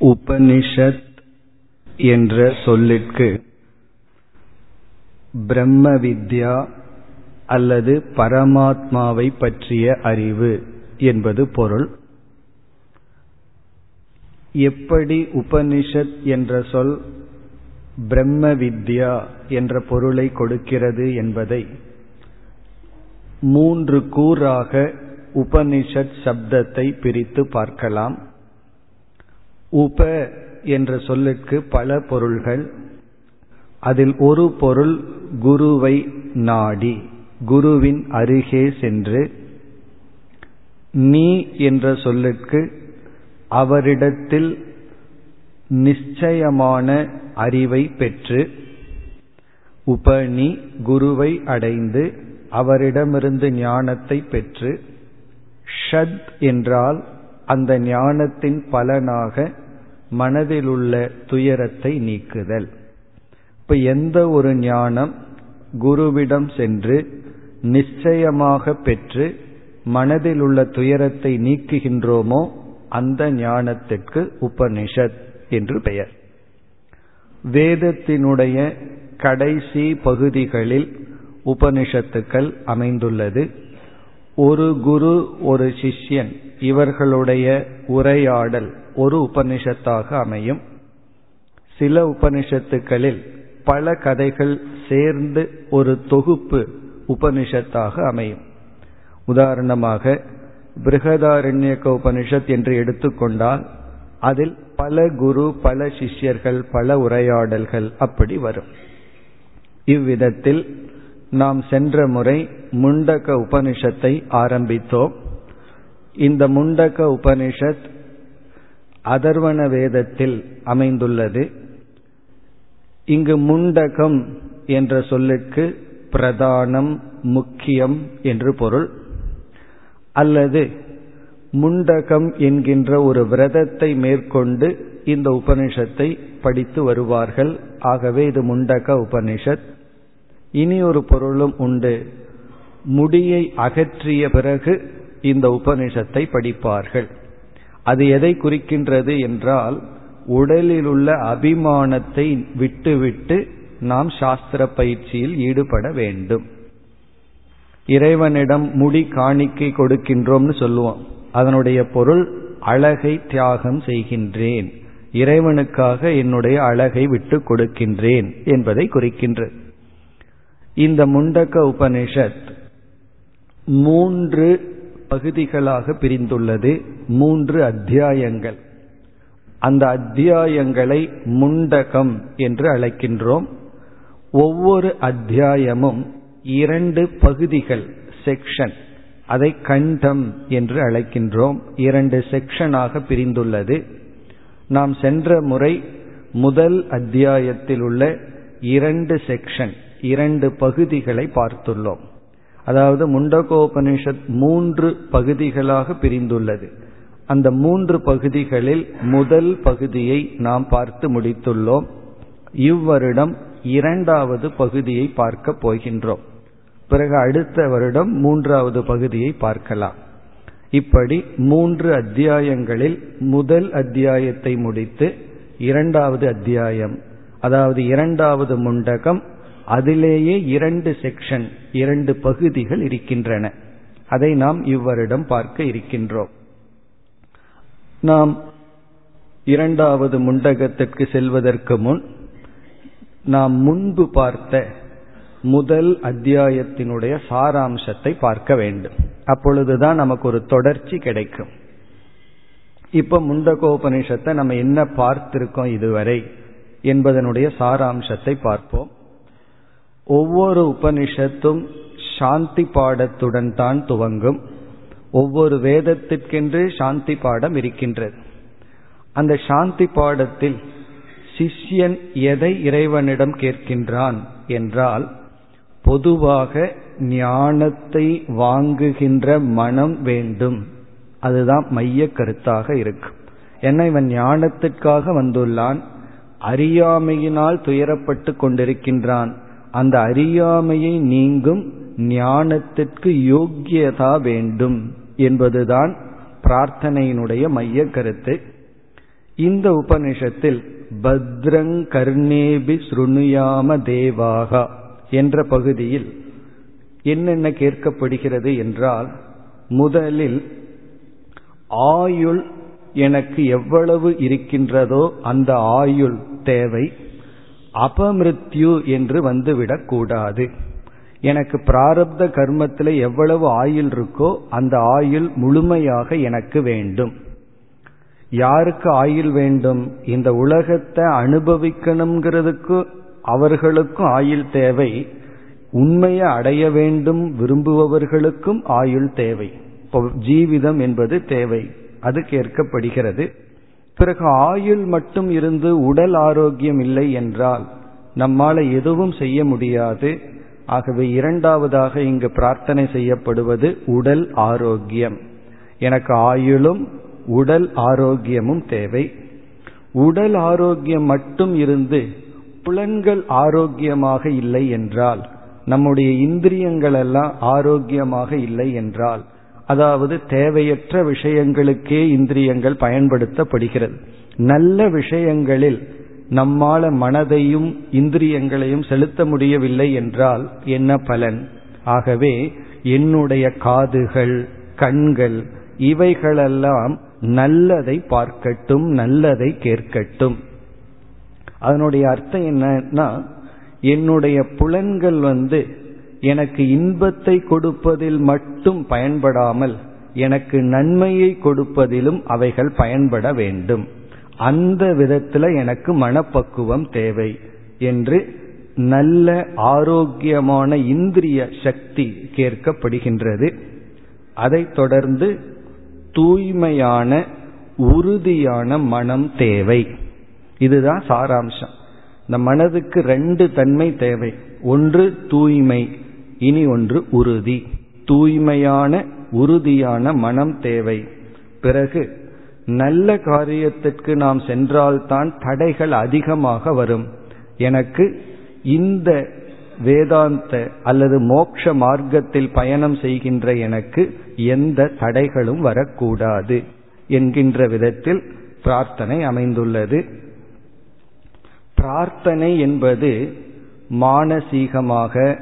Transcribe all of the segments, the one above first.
உபனிஷத் என்ற சொல்லிற்கு பிரம்ம வித்யா அல்லது பரமாத்மாவை பற்றிய அறிவு என்பது பொருள். எப்படி உபனிஷத் என்ற சொல் பிரம்ம வித்யா என்ற பொருளை கொடுக்கிறது என்பதை மூன்று கூறாக உபனிஷத் சப்தத்தை பிரித்து பார்க்கலாம். உப என்ற சொல்லுக்கு பல பொருள்கள். அதில் ஒரு பொருள் குருவை நாடி குருவின் அருகே சென்று நீ என்ற சொல்லுக்கு அவரிடத்தில் நிச்சயமான அறிவை பெற்று உபனி குருவை அடைந்து அவரிடமிருந்து ஞானத்தை பெற்று ஷத் என்றால் அந்த ஞானத்தின் பலனாக மனதிலுள்ள துயரத்தை நீக்குதல். இப்ப எந்த ஒரு ஞானம் குருவிடம் சென்று நிச்சயமாக பெற்று மனதில் உள்ள துயரத்தை நீக்குகின்றோமோ அந்த ஞானத்திற்கு உபனிஷத் என்று பெயர். வேதத்தினுடைய கடைசி பகுதிகளில் உபனிஷத்துக்கள் அமைந்துள்ளது. ஒரு குரு ஒரு சிஷ்யன் இவர்களுடைய உரையாடல் ஒரு உபனிஷத்தாக அமையும். சில உபனிஷத்துக்களில் பல கதைகள் சேர்ந்து ஒரு தொகுப்பு உபனிஷத்தாக அமையும். உதாரணமாக பிருகதாரண்யக உபனிஷத் என்று எடுத்துக்கொண்டால் அதில் பல குரு பல சிஷ்யர்கள் பல உரையாடல்கள் அப்படி வரும். இவ்விதத்தில் நாம் சென்ற முறை முண்டக உபனிஷத்தை ஆரம்பித்தோம். இந்த முண்டக உபனிஷத் அதர்வன வேதத்தில் அமைந்துள்ளது. இங்கு முண்டகம் என்ற சொல்லுக்கு பிரதானம் முக்கியம் என்று பொருள். அல்லது முண்டகம் என்கின்ற ஒரு விரதத்தை மேற்கொண்டு இந்த உபனிஷத்தை படித்து வருவார்கள். ஆகவே இது முண்டக உபனிஷத். இனி ஒரு பொருளும் உண்டு. முடியை அகற்றிய பிறகு இந்த உபனிஷத்தை படிப்பார்கள். அது எதை குறிக்கின்றது என்றால் உடலில் உள்ள அபிமானத்தை விட்டுவிட்டு நாம் சாஸ்திர பயிற்சியில் ஈடுபட வேண்டும். இறைவனிடம் முடி காணிக்கை கொடுக்கின்றோம்னு சொல்லுவோம். அதனுடைய பொருள் அழகை தியாகம் செய்கின்றேன். இறைவனுக்காக என்னுடைய அழகை விட்டு கொடுக்கின்றேன் என்பதை குறிக்கின்றது இந்த முண்டக்க உபனிஷத் மூன்று பகுதிகளாக பிரிந்துள்ளது. மூன்று அத்தியாயங்கள். அந்த அத்தியாயங்களை முண்டகம் என்று அழைக்கின்றோம். ஒவ்வொரு அத்தியாயமும் இரண்டு பகுதிகள் செக்ஷன் அதை கண்டம் என்று அழைக்கின்றோம். இரண்டு செக்ஷனாக பிரிந்துள்ளது. நாம் சென்ற முறை முதல் அத்தியாயத்தில் உள்ள இரண்டு செக்ஷன் இரண்டு பகுதிகளை பார்த்துள்ளோம். அதாவது முண்டகோபனிஷத் மூன்று பகுதிகளாக பிரிந்துள்ளது. அந்த மூன்று பகுதிகளில் முதல் பகுதியை நாம் பார்த்து முடித்துள்ளோம். இவ்வருடம் இரண்டாவது பகுதியை பார்க்க போகின்றோம். பிறகு அடுத்த வருடம் மூன்றாவது பகுதியை பார்க்கலாம். இப்படி மூன்று அத்தியாயங்களில் முதல் அத்தியாயத்தை முடித்து இரண்டாவது அத்தியாயம் அதாவது இரண்டாவது முண்டகம் அதிலேயே இரண்டு செக்ஷன் இரண்டு பகுதிகள் இருக்கின்றன. அதை நாம் இவ்வருடம் பார்க்க இருக்கின்றோம். நாம் இரண்டாவது முண்டகத்திற்கு செல்வதற்கு முன் நாம் முன்பு பார்த்த முதல் அத்தியாயத்தினுடைய சாராம்சத்தை பார்க்க வேண்டும். அப்பொழுதுதான் நமக்கு ஒரு தொடர்ச்சி கிடைக்கும். இப்ப முண்டகோபனிஷத்தை நம்ம என்ன பார்த்திருக்கோம் இதுவரை என்பதனுடைய சாராம்சத்தை பார்ப்போம். ஒவ்வொரு உபனிஷத்தும் சாந்தி பாடத்துடன் தான் துவங்கும். ஒவ்வொரு வேதத்திற்கென்று சாந்தி பாடம் இருக்கின்றது. அந்த சாந்தி பாடத்தில் சிஷ்யன் எதை இறைவனிடம் கேட்கின்றான் என்றால் பொதுவாக ஞானத்தை வாங்குகின்ற மனம் வேண்டும். அதுதான் மைய கருத்தாக இருக்கும். ஏன்னா இவன் ஞானத்திற்காக வந்துள்ளான் அறியாமையினால் துயரப்பட்டு கொண்டிருக்கின்றான். அந்த அறியாமையை நீங்கும் ஞானத்திற்கு யோக்கியதா வேண்டும் என்பதுதான் பிரார்த்தனையினுடைய மைய கருத்து. இந்த உபனிஷத்தில் பத்ரங் கர்ணேபி ஸ்ருணுயாம தேவாகா என்ற பகுதியில் என்னென்ன கேட்கப்படுகிறது என்றால் முதலில் ஆயுள் எனக்கு எவ்வளவு இருக்கின்றதோ அந்த ஆயுள் தேவை. அபமிருத்யு என்று வந்துவிடக் கூடாது. எனக்கு பிராரப்த கர்மத்தில் எவ்வளவு ஆயுள் இருக்கோ அந்த ஆயுள் முழுமையாக எனக்கு வேண்டும். யாருக்கு ஆயுள் வேண்டும்? இந்த உலகத்தை அனுபவிக்கணுங்கிறதுக்கு அவர்களுக்கும் ஆயுள் தேவை. உண்மையை அடைய வேண்டும் விரும்புபவர்களுக்கும் ஆயுள் தேவை. ஜீவிதம் என்பது தேவை. அது கேட்கப்படுகிறது. பிறகு ஆயுள் மட்டும் இருந்து உடல் ஆரோக்கியம் இல்லை என்றால் நம்மால எதுவும் செய்ய முடியாது. ஆகவே இரண்டாவதாக இங்கு பிரார்த்தனை செய்யப்படுவது உடல் ஆரோக்கியம். எனக்கு ஆயுளும் உடல் ஆரோக்கியமும் தேவை. உடல் ஆரோக்கியம் மட்டும் இருந்து புலன்கள் ஆரோக்கியமாக இல்லை என்றால் நம்முடைய இந்திரியங்கள் எல்லாம் ஆரோக்கியமாக இல்லை என்றால் அதாவது தேவையற்ற விஷயங்களுக்கே இந்திரியங்கள் பயன்படுத்தப்படுகிறது. நல்ல விஷயங்களில் நம்மால மனதையும் இந்திரியங்களையும் செலுத்த முடியவில்லை என்றால் என்ன பலன்? ஆகவே என்னுடைய காதுகள் கண்கள் இவைகளெல்லாம் நல்லதை பார்க்கட்டும் நல்லதை கேட்கட்டும். அதனுடைய அர்த்தம் என்னன்னா என்னுடைய புலன்கள் வந்து எனக்கு இன்பத்தை கொடுப்பதில் மட்டும் பயன்படாமல் எனக்கு நன்மையை கொடுப்பதிலும் அவைகள் பயன்பட வேண்டும். அந்த விதத்தில் எனக்கு மனப்பக்குவம் தேவை என்று நல்ல ஆரோக்கியமான இந்திரிய சக்தி கேட்கப்படுகின்றது. அதைத் தொடர்ந்து தூய்மையான உறுதியான மனம் தேவை. இதுதான் சாராம்சம். இந்த மனதுக்கு ரெண்டு தன்மை தேவை. ஒன்று தூய்மை இனி ஒன்று உறுதி. தூய்மையான உறுதியான மனம் தேவை. பிறகு நல்ல காரியத்திற்கு நாம் சென்றால்தான் தடைகள் அதிகமாக வரும். எனக்கு இந்த வேதாந்த அல்லது மோக்ஷ மார்க்கத்தில் பயணம் செய்கின்ற எனக்கு எந்த தடைகளும் வரக்கூடாது என்கின்ற விதத்தில் பிரார்த்தனை அமைந்துள்ளது. பிரார்த்தனை என்பது மானசீகமாக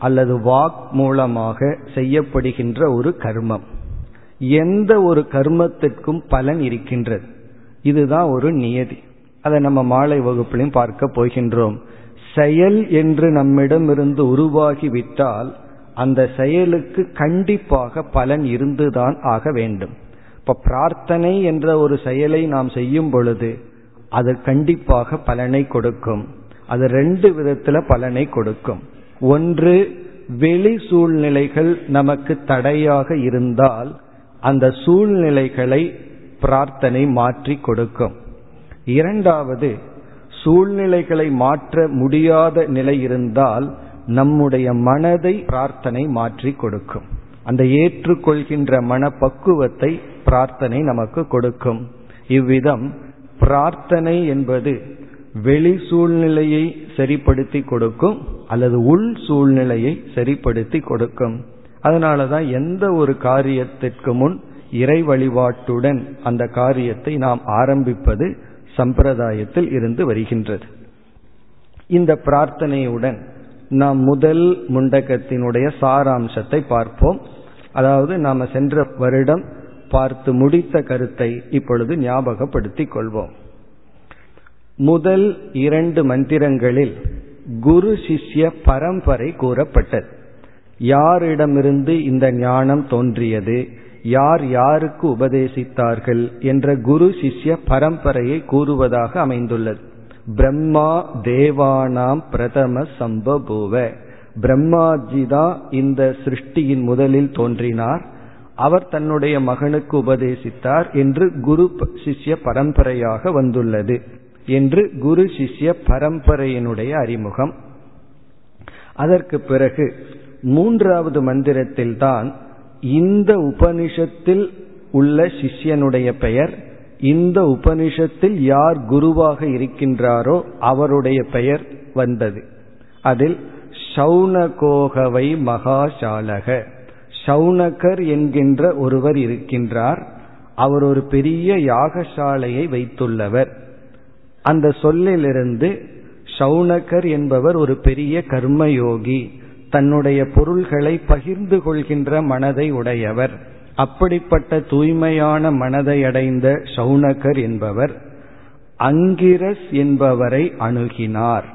அல்லது வாக் மூலமாக செய்யப்படுகின்ற ஒரு கர்மம். எந்த ஒரு கர்மத்திற்கும் பலன் இருக்கின்றது. இதுதான் ஒரு நியதி. அதை நம்ம மாலை வகுப்பிலையும் பார்க்க போகின்றோம். செயல் என்று நம்மிடமிருந்து உருவாகிவிட்டால் அந்த செயலுக்கு கண்டிப்பாக பலன் இருந்துதான் ஆக வேண்டும். இப்ப பிரார்த்தனை என்ற ஒரு செயலை நாம் செய்யும் பொழுது அது கண்டிப்பாக பலனை கொடுக்கும். அது ரெண்டு விதத்துல பலனை கொடுக்கும். ஒன்று வெளி சூழ்நிலைகள் நமக்கு தடையாக இருந்தால் அந்த சூழ்நிலைகளை பிரார்த்தனை மாற்றி கொடுக்கும். இரண்டாவது சூழ்நிலைகளை மாற்ற முடியாத நிலை இருந்தால் நம்முடைய மனதை பிரார்த்தனை மாற்றி கொடுக்கும். அந்த ஏற்றுக்கொள்கின்ற மனப்பக்குவத்தை பிரார்த்தனை நமக்கு கொடுக்கும். இவ்விதம் பிரார்த்தனை என்பது வெளி சூழ்நிலையை சரிப்படுத்தி கொடுக்கும் அல்லது உள் சூழ்நிலையை சரிப்படுத்தி கொடுக்கும். அதனாலதான் எந்த ஒரு காரியத்திற்கு முன் இறை வழிபாட்டுடன் அந்த காரியத்தை நாம் ஆரம்பிப்பது சம்பிரதாயத்தில் இருந்து வருகின்றது. இந்த பிரார்த்தனையுடன் நாம் முதல் முண்டகத்தினுடைய சாராம்சத்தை பார்ப்போம். அதாவது நாம சென்ற வருடம் பார்த்து முடித்த கருத்தை இப்பொழுது ஞாபகப்படுத்திக் கொள்வோம். முதல் இரண்டு மந்திரங்களில் குரு சிஷ்ய பரம்பரை கூறப்பட்டது. யாரிடமிருந்து இந்த ஞானம் தோன்றியது? யார் யாருக்கு உபதேசித்தார்கள்? என்ற குரு சிஷ்ய பரம்பரையை கூறுவதாக அமைந்துள்ளது. பிரம்மா தேவானாம் பிரதம சம்பபூவ. பிரம்மாஜி தான் இந்த சிருஷ்டியின் முதலில் தோன்றினார். அவர் தன்னுடைய மகனுக்கு உபதேசித்தார் என்று குரு சிஷ்ய பரம்பரையாக வந்துள்ளது. என்று குரு சிஷ்ய பரம்பரையினுடைய அறிமுகம். அதற்கு பிறகு மூன்றாவது மந்திரத்தில் தான் இந்த உபனிஷத்தில் உள்ள சிஷ்யனுடைய பெயர் இந்த உபனிஷத்தில் யார் குருவாக இருக்கின்றாரோ அவருடைய பெயர் வந்தது. அதில் சௌனகோகவை மகாசாலக. சௌனகர் என்கின்ற ஒருவர் இருக்கின்றார். அவர் ஒரு பெரிய யாகசாலையை வைத்துள்ளவர். அந்த சொல்லிலிருந்து ஷவுனகர் என்பவர் ஒரு பெரிய கர்மயோகி. தன்னுடைய பொருள்களை பகிர்ந்து கொள்கின்ற மனதை உடையவர். அப்படிப்பட்ட தூய்மையான மனதை அடைந்த ஷவுனகர் என்பவர் அங்கிரஸ் என்பவரை அணுகினார்.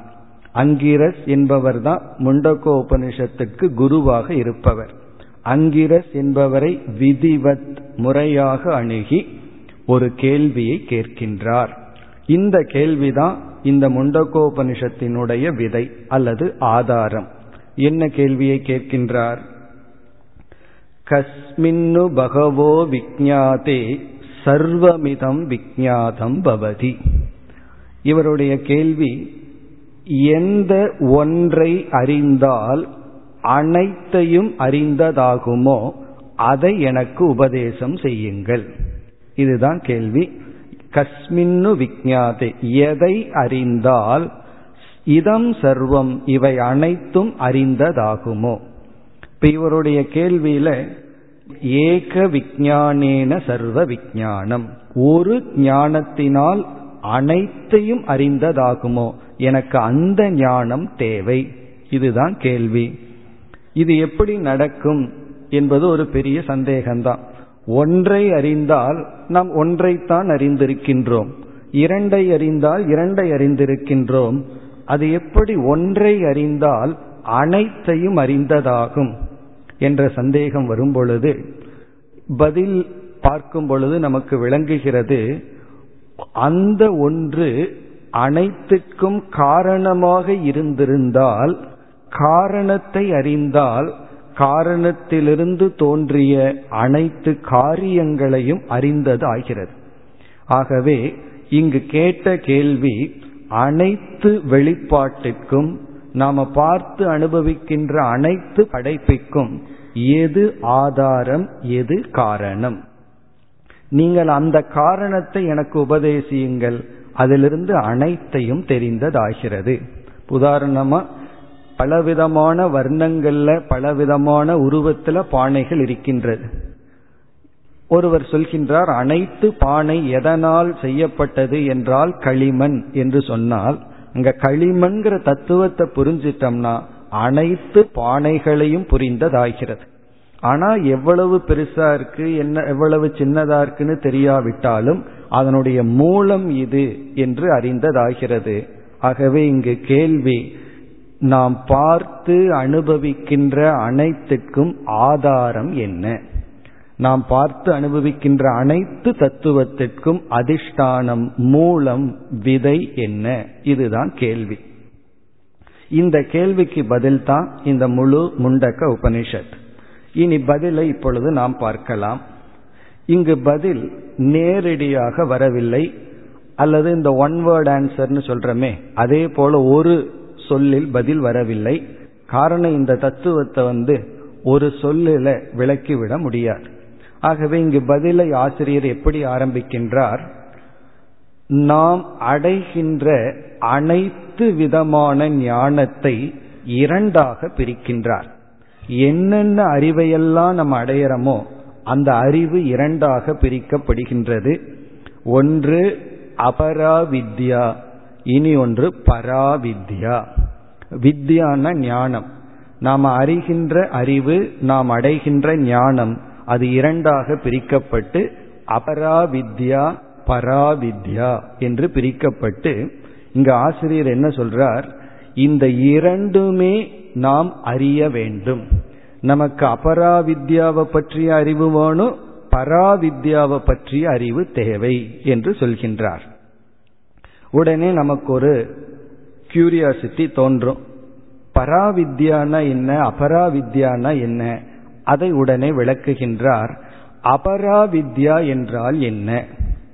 அங்கிரஸ் என்பவர் தான் முண்டகோ உபனிஷத்துக்கு குருவாக இருப்பவர். அங்கிரஸ் என்பவரை விதிவத் முறையாக அணுகி ஒரு கேள்வியை கேட்கின்றார். இந்த கேள்விதான் இந்த முண்டகோபனிஷத்தினுடைய விதை அல்லது ஆதாரம். என்ன கேள்வியை கேட்கின்றார்? கஸ்மின்னு பகவோ விஜாதே சர்வமிதம் விஜாதம் பவதி. இவருடைய கேள்வி எந்த ஒன்றை அறிந்தால் அனைத்தையும் அறிந்ததாகுமோ அதை எனக்கு உபதேசம் செய்யுங்கள். இதுதான் கேள்வி. கஸ்மின்னு விஜாதே எதை அறிந்தால் இதம் சர்வம் இவை அனைத்தும் அறிந்ததாகுமோ? இப்ப இவருடைய கேள்வியில ஏக விஜானேன சர்வ விஜானம் ஒரு ஞானத்தினால் அனைத்தையும் அறிந்ததாகுமோ? எனக்கு அந்த ஞானம் தேவை. இதுதான் கேள்வி. இது எப்படி நடக்கும் என்பது ஒரு பெரிய சந்தேகம்தான். ஒன்றை அறிந்தால் நாம் ஒன்றைத்தான் அறிந்திருக்கின்றோம். இரண்டை அறிந்தால் இரண்டை அறிந்திருக்கின்றோம். அது எப்படி ஒன்றை அறிந்தால் அனைத்தையும் அறிந்ததாகும் என்ற சந்தேகம் வரும் பொழுது பதில் பார்க்கும் பொழுது நமக்கு விளங்குகிறது அந்த ஒன்று அனைத்துக்கும் காரணமாக இருந்திருந்தால் காரணத்தை அறிந்தால் காரணத்திலிருந்து தோன்றிய அனைத்து காரியங்களையும் அறிந்தது ஆகிறது ஆகவே இங்கு கேட்ட கேள்வி அனைத்து வெளிப்பாட்டிற்கும் நாம பார்த்து அனுபவிக்கின்ற அனைத்து படைப்பிற்கும் எது ஆதாரம் எது காரணம்? நீங்கள் அந்த காரணத்தை எனக்கு உபதேசியுங்கள் அதிலிருந்து அனைத்தையும் தெரிந்ததாகிறது. உதாரணமா பலவிதமான வர்ணங்கள்ல பலவிதமான உருவத்துல பானைகள் இருக்கின்றது. ஒருவர் சொல்கின்றார் அனைத்து பானை எதனால் செய்யப்பட்டது என்றால் களிமண் என்று சொன்னால் அங்க களிமண்கிற தத்துவத்தை புரிஞ்சிட்டோம்னா அனைத்து பானைகளையும் புரிந்ததாகிறது. ஆனா எவ்வளவு பெருசா இருக்கு என்ன எவ்வளவு சின்னதா இருக்குன்னு தெரியாவிட்டாலும் அதனுடைய மூலம் இது என்று அறிந்ததாகிறது. ஆகவே இங்கு கேள்வி நாம் பார்த்து அனுபவிக்கின்ற அனைத்துக்கும் ஆதாரம் என்ன? நாம் பார்த்து அனுபவிக்கின்ற அனைத்து தத்துவத்திற்கும் அதிஷ்டானம் மூலம் விதை என்ன? இதுதான் கேள்வி. இந்த கேள்விக்கு பதில் தான் இந்த முழு முண்டக்க உபனிஷத். இனி பதிலை இப்பொழுது நாம் பார்க்கலாம். இங்கு பதில் நேரடியாக வரவில்லை. அல்லது இந்த ஒன் வேர்ட் ஆன்சர்னு சொல்றமே அதே போல ஒரு சொல்லில் பதில் வரவில்லை. காரணம் இந்த தத்துவத்தை வந்து ஒரு சொல்லில விளக்கிவிட முடியாது. ஆகவே இங்கு பதிலை ஆசிரியர் எப்படி ஆரம்பிக்கின்றார்? நாம் அடைகின்ற அனைத்து விதமான ஞானத்தை இரண்டாக பிரிக்கின்றார். என்னென்ன அறிவையெல்லாம் நம்ம அடையிறோமோ அந்த அறிவு இரண்டாக பிரிக்கப்படுகின்றது. ஒன்று அபராவித்யா. இனி ஒன்று பராவித்யா. வித்யான ஞானம். நாம் அறிகின்ற அறிவு நாம் அடைகின்ற ஞானம் அது இரண்டாக பிரிக்கப்பட்டு அபராவித்யா பராவித்யா என்று பிரிக்கப்பட்டு இங்கு ஆசிரியர் என்ன சொல்றார்? இந்த இரண்டுமே நாம் அறிய வேண்டும். நமக்கு அபராவித்யாவை பற்றிய அறிவு வேணும் பராவித்யாவை பற்றிய அறிவு தேவை என்று சொல்கின்றார். உடனே நமக்கு ஒரு கியூரியாசிட்டி தோன்றும். பராவித்யானா என்ன? அபராவித்யானா என்ன? அதை உடனே விளக்குகின்றார். அபராவித்யா என்றால் என்ன?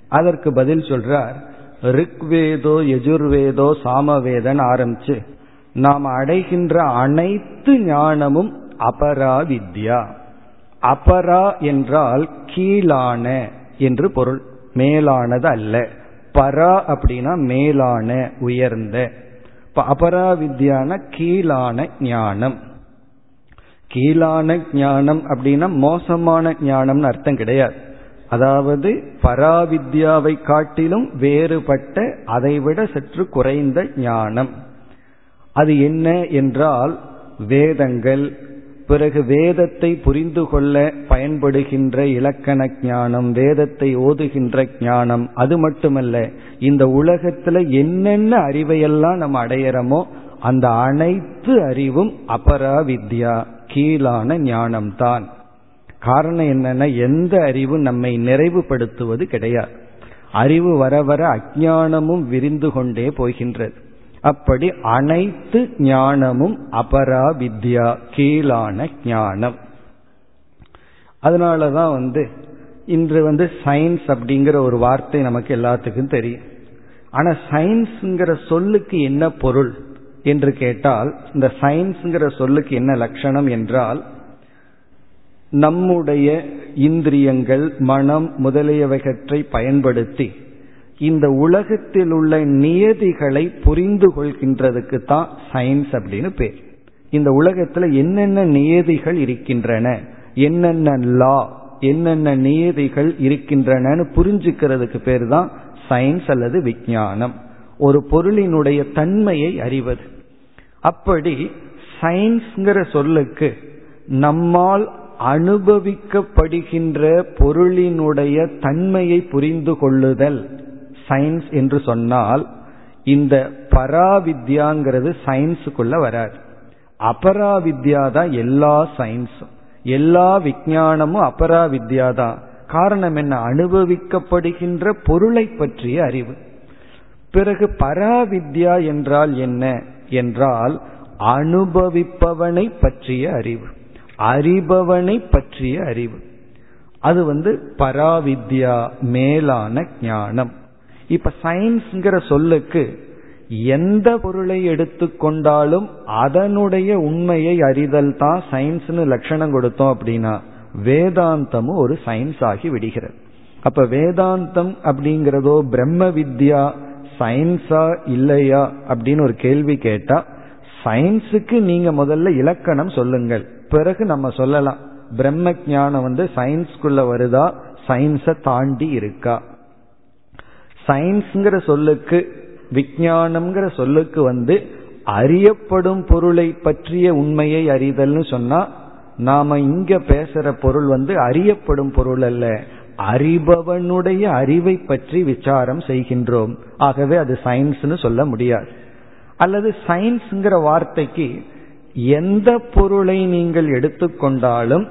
அதற்கு பதில் சொல்றார். ரிக்வேதோ யஜுர்வேதோ சாமவேதன் ஆரம்பிச்சு நாம் அடைகின்ற அனைத்து ஞானமும் அபராவித்யா. அபரா என்றால் கீழான என்று பொருள் மேலானது அல்ல. பரா அப்படின்னா மேலான உயர்ந்த. இப்ப அபராவித்யான கீழான ஞானம். கீழான ஞானம் அப்படின்னா மோசமான ஞானம்னு அர்த்தம் கிடையாது. அதாவது பராவித்யாவை காட்டிலும் வேறுபட்ட அதைவிட சற்று குறைந்த ஞானம். அது என்ன என்றால் வேதங்கள் பிறகு வேதத்தை புரிந்து கொள்ள பயன்படுகின்ற இலக்கண ஞானம் வேதத்தை ஓதுகின்ற ஞானம் அது மட்டுமல்ல இந்த உலகத்துல என்னென்ன அறிவையெல்லாம் நம்ம அடையிறோமோ அந்த அனைத்து அறிவும் அபராவித்யா கீழான ஞானம்தான். காரணம் என்னன்னா எந்த அறிவும் நம்மை நிறைவுபடுத்துவது கிடையாது. அறிவு வர வர அஜானமும் விரிந்து கொண்டே போகின்றது. அப்படி அனைத்து ஞானமும் அபரா வித்யா கீழான ஞானம். அதனாலதான் வந்து இன்று வந்து சயின்ஸ் அப்படிங்கிற ஒரு வார்த்தை நமக்கு எல்லாத்துக்கும் தெரியும். ஆனா சயின்ஸ்ங்கிற சொல்லுக்கு என்ன பொருள் என்று கேட்டால் இந்த சயின்ஸ்ங்கிற சொல்லுக்கு என்ன லட்சணம் என்றால் நம்முடைய இந்திரியங்கள் மனம் முதலியவைகற்றை பயன்படுத்தி இந்த உலகத்தில் உள்ள நியதிகளை புரிந்து கொள்கின்றதுக்கு தான் சயின்ஸ் அப்படின்னு பேர். இந்த உலகத்துல என்னென்ன நியதிகள் இருக்கின்றன என்னென்ன லா என்னென்ன நியதிகள் இருக்கின்றனன்னு புரிஞ்சுக்கிறதுக்கு பேர் தான் சயின்ஸ் அல்லது விஞ்ஞானம். ஒரு பொருளினுடைய தன்மையை அறிவது. அப்படி சயின்ஸ்ங்கிற சொல்லுக்கு நம்மால் அனுபவிக்கப்படுகின்ற பொருளினுடைய தன்மையை புரிந்து கொள்ளுதல் சயின்ஸ் என்று சொன்னால் இந்த பராவித்யாங்கிறது சயின்ஸுக்குள்ள வராது. அபராவித்யா தான் எல்லா சயின்ஸும் எல்லா விஞ்ஞானமும் அபராவித்யா தான் காரணம் என்ன? அனுபவிக்கப்படுகின்ற பொருளை பற்றிய அறிவு. பிறகு பராவித்யா என்றால் என்ன? என்றால் அனுபவிப்பவனை பற்றிய அறிவு. அறிபவனை பற்றிய அறிவு. அது வந்து பராவித்யா மேலான ஞானம். இப்ப சயின்ஸ்ங்கிற சொல்லுக்கு எந்த பொருளை எடுத்துக்கொண்டாலும் அதனுடைய உண்மையை அறிதல் தான் சயின்ஸ்னு லட்சணம் கொடுத்தோம் அப்படின்னா வேதாந்தமும் ஒரு சயின்ஸ் ஆகி விடுகிறது. அப்ப வேதாந்தம் அப்படிங்கிறதோ பிரம்ம வித்யா சயின்ஸா இல்லையா அப்படின்னு ஒரு கேள்வி கேட்டா சயின்ஸுக்கு நீங்க முதல்ல இலக்கணம் சொல்லுங்கள். பிறகு நம்ம சொல்லலாம். பிரம்ம ஜானம் வந்து சயின்ஸ்குள்ள வருதா? சயின்ஸை தாண்டி இருக்கா? சயின்ஸ்ங்கிற சொல்லுக்கு விஞ்ஞானம்ங்கிற சொல்லுக்கு வந்து அறியப்படும் பொருளை பற்றிய உண்மையை அறிதல்னு சொன்னா நாம இங்க பேசுற பொருள் வந்து அறியப்படும் பொருள் அல்ல. அறிபவனுடைய அறிவை பற்றி விசாரம் செய்கின்றோம். ஆகவே அது சயின்ஸ்னு சொல்ல முடியாது. அல்லது சயின்ஸ்ங்கிற வார்த்தைக்கு எந்த பொருளை நீங்கள் எடுத்துக்கொண்டாலும்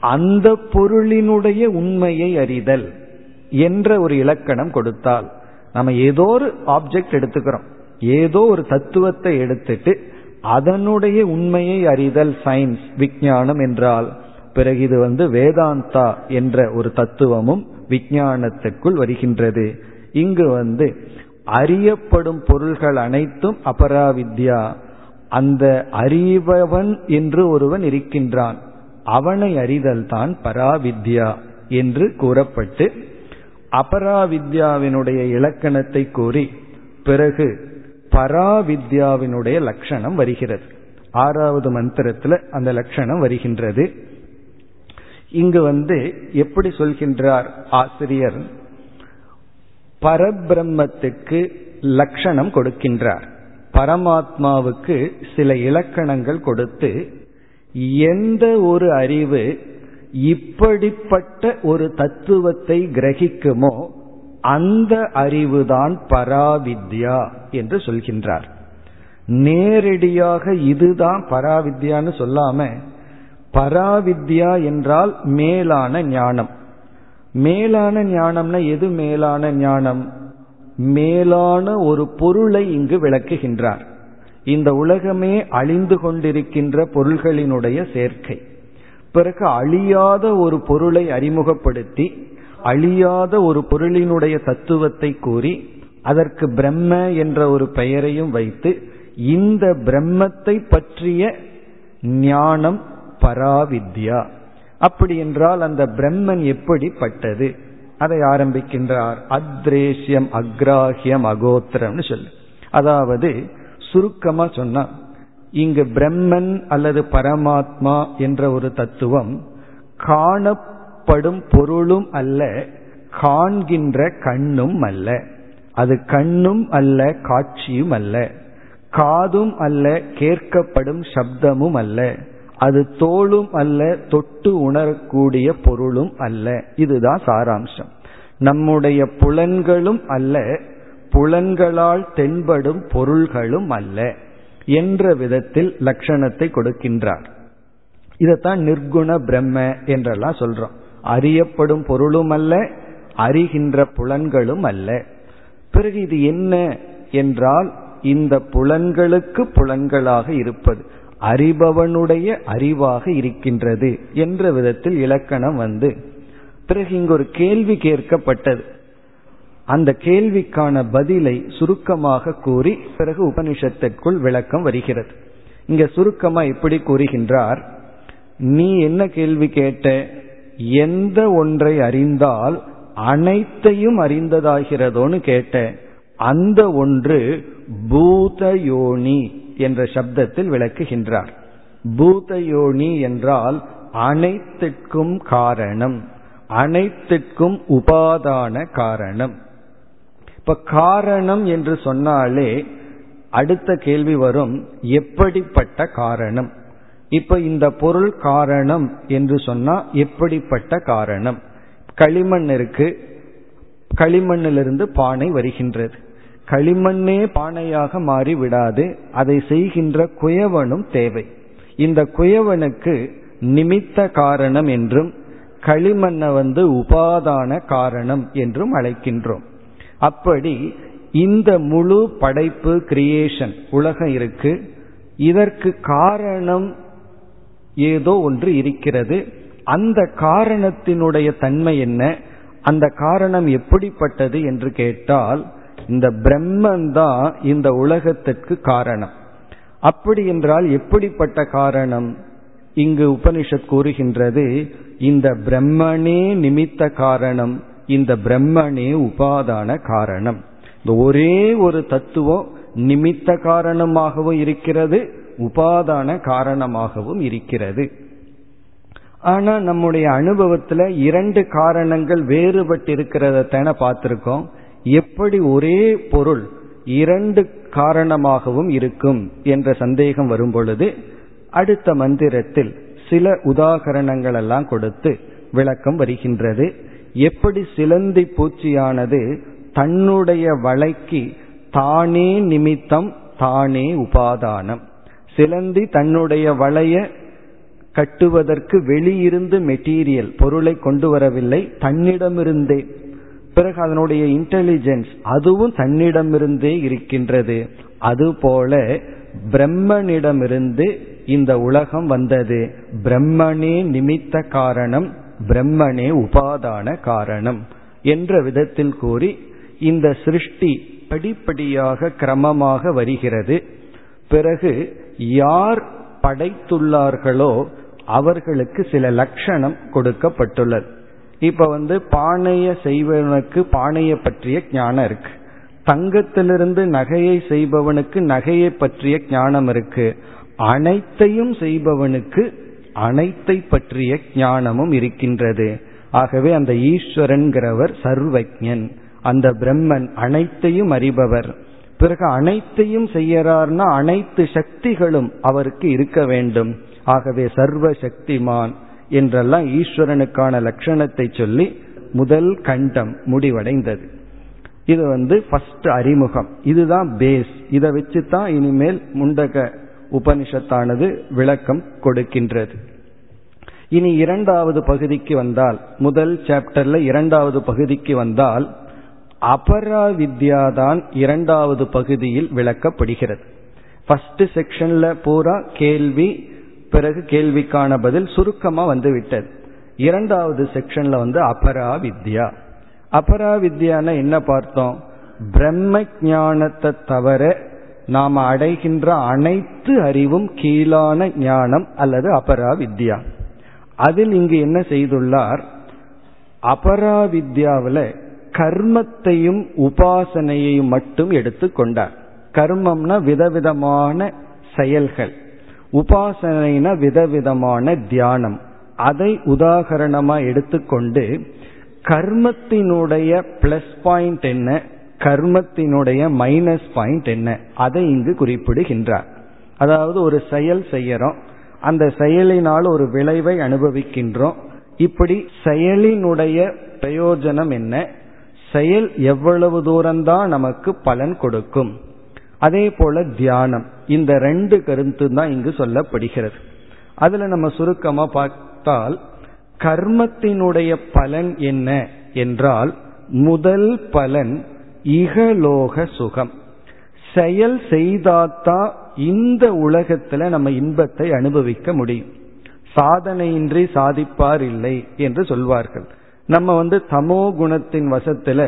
அந்த பொருளினுடைய உண்மையை அறிதல். என்ற ஒரு இலக்கணம் கொடுத்தால் நம்ம ஏதோ ஒரு ஆப்ஜெக்ட் எடுத்துக்கிறோம். ஏதோ ஒரு தத்துவத்தை எடுத்துட்டு அதனுடைய உண்மையை அறிதல் சயின்ஸ் விஞ்ஞானம் என்றால் பிறகு இது வந்து வேதாந்தா என்ற ஒரு தத்துவமும் விஞ்ஞானத்திற்குள் வருகின்றது. இங்கு வந்து அறியப்படும் பொருள்கள் அனைத்தும் அபராவித்யா. அந்த அறிபவன் என்று ஒருவன் இருக்கின்றான். அவனை அறிதல் தான் பராவித்யா என்று கூறப்பட்டு அபராவித்யாவினுடைய இலக்கணத்தை கூறி பிறகு பராவித்யாவினுடைய லட்சணம் வருகிறது. ஆறாவது மந்திரத்தில் அந்த லட்சணம் வருகின்றது. இங்கு வந்து எப்படி சொல்கின்றார் ஆசிரியர்? பரபிரம்மத்துக்கு லட்சணம் கொடுக்கின்றார். பரமாத்மாவுக்கு சில இலக்கணங்கள் கொடுத்து எந்த ஒரு அறிவு இப்படிப்பட்ட ஒரு தத்துவத்தை கிரகிக்குமோ அந்த அறிவுதான் பராவித்யா என்று சொல்கின்றார். நேரடியாக இதுதான் பராவித்யான்னு சொல்லாம பராவித்யா என்றால் மேலான ஞானம். மேலான ஞானம்னா எது மேலான ஞானம்? மேலான ஒரு பொருளை இங்கு விளக்குகின்றார். இந்த உலகமே அழிந்து கொண்டிருக்கின்ற பொருள்களினுடைய சேர்க்கை. பிறகு அழியாத ஒரு பொருளை அறிமுகப்படுத்தி அழியாத ஒரு பொருளினுடைய தத்துவத்தை கூறி அதற்கு பிரம்ம என்ற ஒரு பெயரையும் வைத்து இந்த பிரம்மத்தை பற்றிய ஞானம் பராவித்யா. அப்படி என்றால் அந்த பிரம்மன் எப்படிப்பட்டது? அதை ஆரம்பிக்கின்றார். அத்ரேஷ்யம் அக்ராஹியம் அகோத்திரம்னு சொல்லு. அதாவது சுருக்கமா சொன்னா இங்கு பிரம்மன் அல்லது பரமாத்மா என்ற ஒரு தத்துவம் காணப்படும் பொருளும் அல்ல காண்கின்ற கண்ணும் அல்ல. அது கண்ணும் அல்ல காட்சியும் அல்ல. காதும் அல்ல கேட்கப்படும் சப்தமும் அல்ல. அது தோளும் அல்ல தொட்டு உணரக்கூடிய பொருளும் அல்ல. இதுதான் சாராம்சம். நம்முடைய புலன்களும் அல்ல புலன்களால் தென்படும் பொருள்களும் அல்ல. என்ற விதத்தில் லட்சணத்தை கொடுக்கின்றார். இதைத்தான் நிர்குண பிரம்ம என்றெல்லாம் சொல்றோம். அறியப்படும் பொருளும் அல்ல அறிகின்ற புலன்களும் அல்ல. பிறகு இது என்ன என்றால் இந்த புலன்களுக்கு புலன்களாக இருப்பது அறிபவனுடைய அறிவாக இருக்கின்றது என்ற விதத்தில் இலக்கணம் வந்து பிறகு இங்கு ஒரு கேள்வி கேட்கப்பட்டது. அந்த கேள்விக்கான பதிலை சுருக்கமாக கூறி பிறகு உபனிஷத்திற்குள் விளக்கம் வருகிறது. இங்க சுருக்கமா எப்படி கூறுகின்றார்? நீ என்ன கேள்வி கேட்ட? எந்த ஒன்றை அறிந்தால் அனைத்தையும் அறிந்ததாகிறதோன்னு கேட்ட. அந்த ஒன்று பூதயோனி என்ற சப்தத்தில் விளக்குகின்றார். பூதயோனி என்றால் அனைத்திற்கும் காரணம் அனைத்திற்கும் உபாதான காரணம். இப்ப காரணம் என்று சொன்னாலே அடுத்த கேள்வி வரும் எப்படிப்பட்ட காரணம்? இப்ப இந்த பொருள் காரணம் என்று சொன்னா எப்படிப்பட்ட காரணம்? களிமண் இருக்கு களிமண்ணிலிருந்து பானை வருகின்றது. களிமண்ணே பானையாக மாறி விடாது அதை செய்கின்ற குயவனும் தேவை. இந்த குயவனுக்கு நிமித்த காரணம் என்றும் களிமண்ணை வந்து உபாதான காரணம் என்றும் அழைக்கின்றோம். அப்படி இந்த முழு படைப்பு கிரியேஷன் உலகம் இருக்கு. இதற்கு காரணம் ஏதோ ஒன்று இருக்கிறது. அந்த காரணத்தினுடைய தன்மை என்ன? அந்த காரணம் எப்படிப்பட்டது என்று கேட்டால் இந்த பிரம்மந்தான் இந்த உலகத்திற்கு காரணம். அப்படி என்றால் எப்படிப்பட்ட காரணம்? இங்கு உபனிஷத் கூறுகின்றது இந்த பிரம்மனே நிமித்த காரணம். இந்த பிரம்மனே உபாதான காரணம். இந்த ஒரே ஒரு தத்துவம் நிமித்த காரணமாகவும் இருக்கிறது உபாதான காரணமாகவும் இருக்கிறது. ஆனா நம்முடைய அனுபவத்துல இரண்டு காரணங்கள் வேறுபட்டு இருக்கிறத பார்த்திருக்கோம். எப்படி ஒரே பொருள் இரண்டு காரணமாகவும் இருக்கும் என்ற சந்தேகம் வரும் பொழுது அடுத்த மந்திரத்தில் சில உதாகரணங்கள் எல்லாம் கொடுத்து விளக்கம் வருகின்றது. எப்படி சிலந்தி பூச்சியானது தன்னுடைய வலைக்கு தானே நிமித்தம் தானே உபாதானம். சிலந்தி தன்னுடைய வலைய கட்டுவதற்கு வெளியிருந்து மெட்டீரியல் பொருளை கொண்டு வரவில்லை தன்னிடமிருந்தே. பிறகு அதனுடைய இன்டெலிஜென்ஸ் அதுவும் தன்னிடமிருந்தே இருக்கின்றது. அதுபோல பிரம்மனிடமிருந்து இந்த உலகம் வந்தது. பிரம்மனே நிமித்த காரணம் பிரம்மனே உபாதான காரணம் என்ற விதத்தில் கூறி இந்த சிருஷ்டி படிப்படியாக கிரமமாக வருகிறது. பிறகு யார் படைத்துள்ளார்களோ அவர்களுக்கு சில லட்சணம் கொடுக்கப்பட்டுள்ளது. இப்ப வந்து பானைய செய்வனுக்கு பானைய பற்றிய ஞானம் இருக்கு. தங்கத்திலிருந்து நகையை செய்பவனுக்கு நகையை பற்றிய ஞானம் இருக்கு. அனைத்தையும் செய்பவனுக்கு அனைத்தை பற்றிய ஞானமும் இருக்கின்றது. ஆகவே அந்த ஈஸ்வரன்கிறவர் சர்வஜன். அந்த பிரம்மன் அனைத்தையும் அறிபவர். பிறகு அனைத்தையும் செய்யறார்னா அனைத்து சக்திகளும் அவருக்கு இருக்க வேண்டும். ஆகவே சர்வ சக்திமான் என்றெல்லாம் ஈஸ்வரனுக்கான லட்சணத்தை சொல்லி முதல் கண்டம் முடிவடைந்தது. இது வந்து ஃபர்ஸ்ட் அறிமுகம். இதுதான் பேஸ் இதை வச்சு தான் இனிமேல் முண்டக உபனிஷத்தானது விளக்கம் கொடுக்கின்றது. இனி இரண்டாவது பகுதிக்கு வந்தால் முதல் சாப்டர்ல இரண்டாவது பகுதிக்கு வந்தால் அபரா வித்யாதான் இரண்டாவது பகுதியில் விளக்கப்படுகிறது. ஃபர்ஸ்ட் செக்ஷன்ல பூரா கேள்வி பிறகு கேள்விக்கான பதில் சுருக்கமா வந்து விட்டது இரண்டாவது செக்ஷன்ல வந்து அபரா வித்யா அபரா என்ன பார்த்தோம்? பிரம்ம ஞானத்தை தவிர நாம் அடைகின்ற அனைத்து அறிவும் கீழான ஞானம் அல்லது அபரா வித்யா அதில் இங்கு என்ன செய்துள்ளார்? அபரா வித்யாவில் கர்மத்தையும் உபாசனையையும் மட்டும் எடுத்துக்கொண்டார் கர்மம்னா விதவிதமான செயல்கள். உபாசனைனா விதவிதமான தியானம். அதை உதாகரணமா எடுத்துக்கொண்டு கர்மத்தினுடைய பிளஸ் பாயிண்ட் என்ன? கர்மத்தினுடைய மைனஸ் பாயிண்ட் என்ன? அதை இங்கு குறிப்பிடுகின்றார். அதாவது ஒரு செயல் செய்யறோம். அந்த செயலினால் ஒரு விளைவை அனுபவிக்கின்றோம். இப்படி செயலினுடைய பிரயோஜனம் என்ன? செயல் எவ்வளவு தூரம்தான் நமக்கு பலன் கொடுக்கும். அதே போல தியானம். இந்த ரெண்டு கருத்து தான் இங்கு சொல்லப்படுகிறது. அதுல நம்ம சுருக்கமா பார்த்தால் கர்மத்தினுடைய பலன் என்ன? என்றால் முதல் பலன் இகலோக சுகம் செயல் செய்தாத்தான் இந்த உலகத்துல நம்ம இன்பத்தை அனுபவிக்க முடியும். சாதனையின்றி சாதிப்பார் இல்லை என்று சொல்வார்கள். நம்ம வந்து தமோ குணத்தின் வசத்துல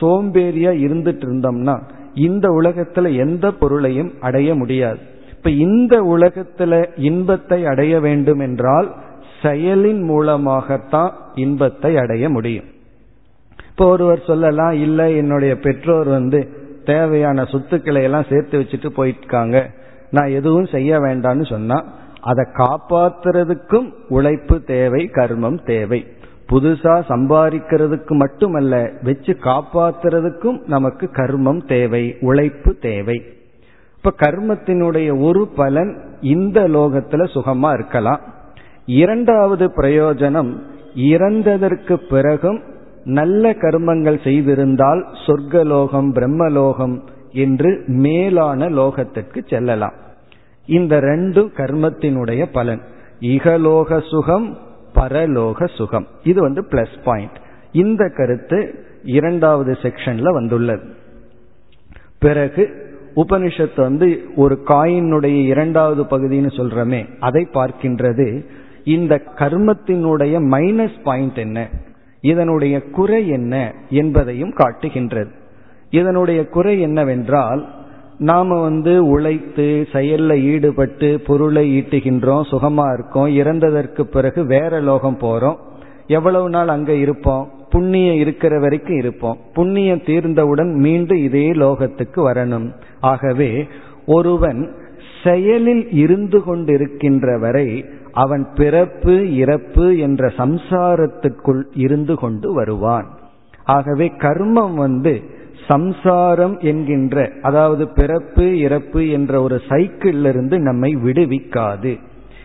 சோம்பேறியா இருந்துட்டு இருந்தோம்னா இந்த உலகத்துல எந்த பொருளையும் அடைய முடியாது. இப்ப இந்த உலகத்துல இன்பத்தை அடைய வேண்டும் என்றால் செயலின் மூலமாகத்தான் இன்பத்தை அடைய முடியும். இப்போ ஒருவர் சொல்லலாம் இல்லை என்னுடைய பெற்றோர் வந்து தேவையான சொத்துக்களை எல்லாம் சேர்த்து வச்சுட்டு போயிருக்காங்க நான் எதுவும் செய்ய வேண்டாம்னு சொன்னா அதை காப்பாத்துறதுக்கும் உழைப்பு தேவை கர்மம் தேவை. புதுசா சம்பாதிக்கிறதுக்கு மட்டுமல்ல வச்சு காப்பாத்துறதுக்கும் நமக்கு கர்மம் தேவை உழைப்பு தேவை. இப்ப கர்மத்தினுடைய ஒரு பலன் இந்த லோகத்துல சுகமா இருக்கலாம். இரண்டாவது பிரயோஜனம் இறந்ததற்கு பிறகும் நல்ல கர்மங்கள் செய்திருந்தால் சொர்க்கலோகம் பிரம்மலோகம் என்று மேலான லோகத்திற்கு செல்லலாம். இந்த ரெண்டும் கர்மத்தினுடைய பலன் இகலோக சுகம் பரலோக சுகம். இது வந்து பிளஸ் பாயிண்ட் இந்த கருத்து இரண்டாவது செக்ஷன்ல வந்துள்ளது. பிறகு உபனிஷத்து வந்து ஒரு காயினுடைய இரண்டாவது பகுதின்னு சொல்றமே அதை பார்க்கின்றது. இந்த கர்மத்தினுடைய மைனஸ் பாயிண்ட் என்ன? இதனுடைய குறை என்ன என்பதையும் காட்டுகின்றது. இதனுடைய குறை என்னவென்றால் நாம வந்து உழைத்து செயல்ல ஈடுபட்டு பொருளை ஈட்டுகின்றோம் சுகமா இருக்கோம் இறந்ததற்கு பிறகு வேற லோகம் போறோம் எவ்வளவு நாள் அங்க இருப்போம் புண்ணியம் இருக்கிற வரைக்கும் இருப்போம் புண்ணியம் தீர்ந்தவுடன் மீண்டும் இதே லோகத்துக்கு வரணும். ஆகவே ஒருவன் செயலில் இருந்து கொண்டிருக்கின்ற வரை அவன் பிறப்பு இறப்பு என்ற சம்சாரத்துக்குள் இருந்து கொண்டு வருவான். ஆகவே கர்மம் வந்து சம்சாரம் என்கின்ற அதாவது பிறப்பு இறப்பு என்ற ஒரு சைக்கிளிலிருந்து நம்மை விடுவிக்காது.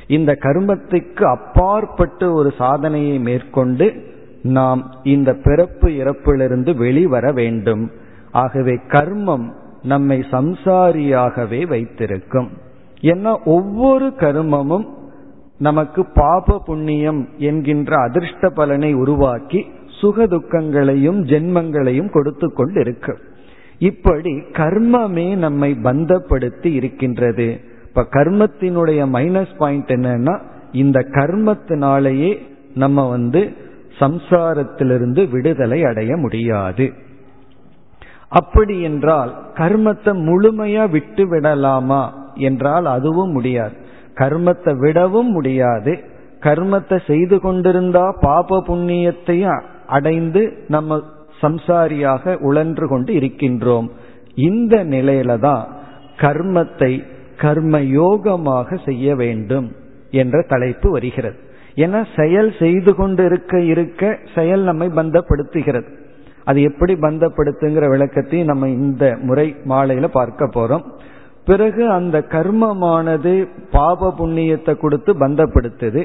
இந்த கர்மத்துக்கு அப்பாற்பட்டு ஒரு சாதனையை மேற்கொண்டு நாம் இந்த பிறப்பு இறப்பிலிருந்து வெளிவர வேண்டும். ஆகவே கர்மம் நம்மை சம்சாரியாகவே வைத்திருக்கும். ஏன்னா ஒவ்வொரு கர்மமும் நமக்கு பாப புண்ணியம் என்கின்ற அதிர்ஷ்ட பலனை உருவாக்கி சுக துக்கங்களையும் ஜென்மங்களையும் கொடுத்து கொண்டிருக்கு. இப்படி கர்மமே நம்மை பந்தப்படுத்தி இருக்கின்றது. இப்ப கர்மத்தினுடைய மைனஸ் பாயிண்ட் என்னன்னா இந்த கர்மத்தினாலேயே நம்ம வந்து சம்சாரத்திலிருந்து விடுதலை அடைய முடியாது. அப்படி என்றால் கர்மத்தை முழுமையா விட்டு விடலாமா என்றால் அதுவும் முடியாது. கர்மத்தை விடவும் முடியாது. கர்மத்தை செய்து கொண்டிருந்தா பாப புண்ணியத்தையும் அடைந்து நம்ம சம்சாரியாக உழன்று கொண்டு இருக்கின்றோம். இந்த நிலையில தான் கர்மத்தை கர்ம யோகமாக செய்ய வேண்டும் என்ற தலைப்பு வருகிறது. ஏன்னா செயல் செய்து கொண்டு இருக்க இருக்க செயல் நம்மை பந்தப்படுத்துகிறது. அது எப்படி பந்தப்படுத்துங்கிற விளக்கத்தையும் நம்ம இந்த முறை மாலையில பார்க்க போறோம். பிறகு அந்த கர்மமானது பாப புண்ணியத்தை கொடுத்து பந்தப்படுத்துது.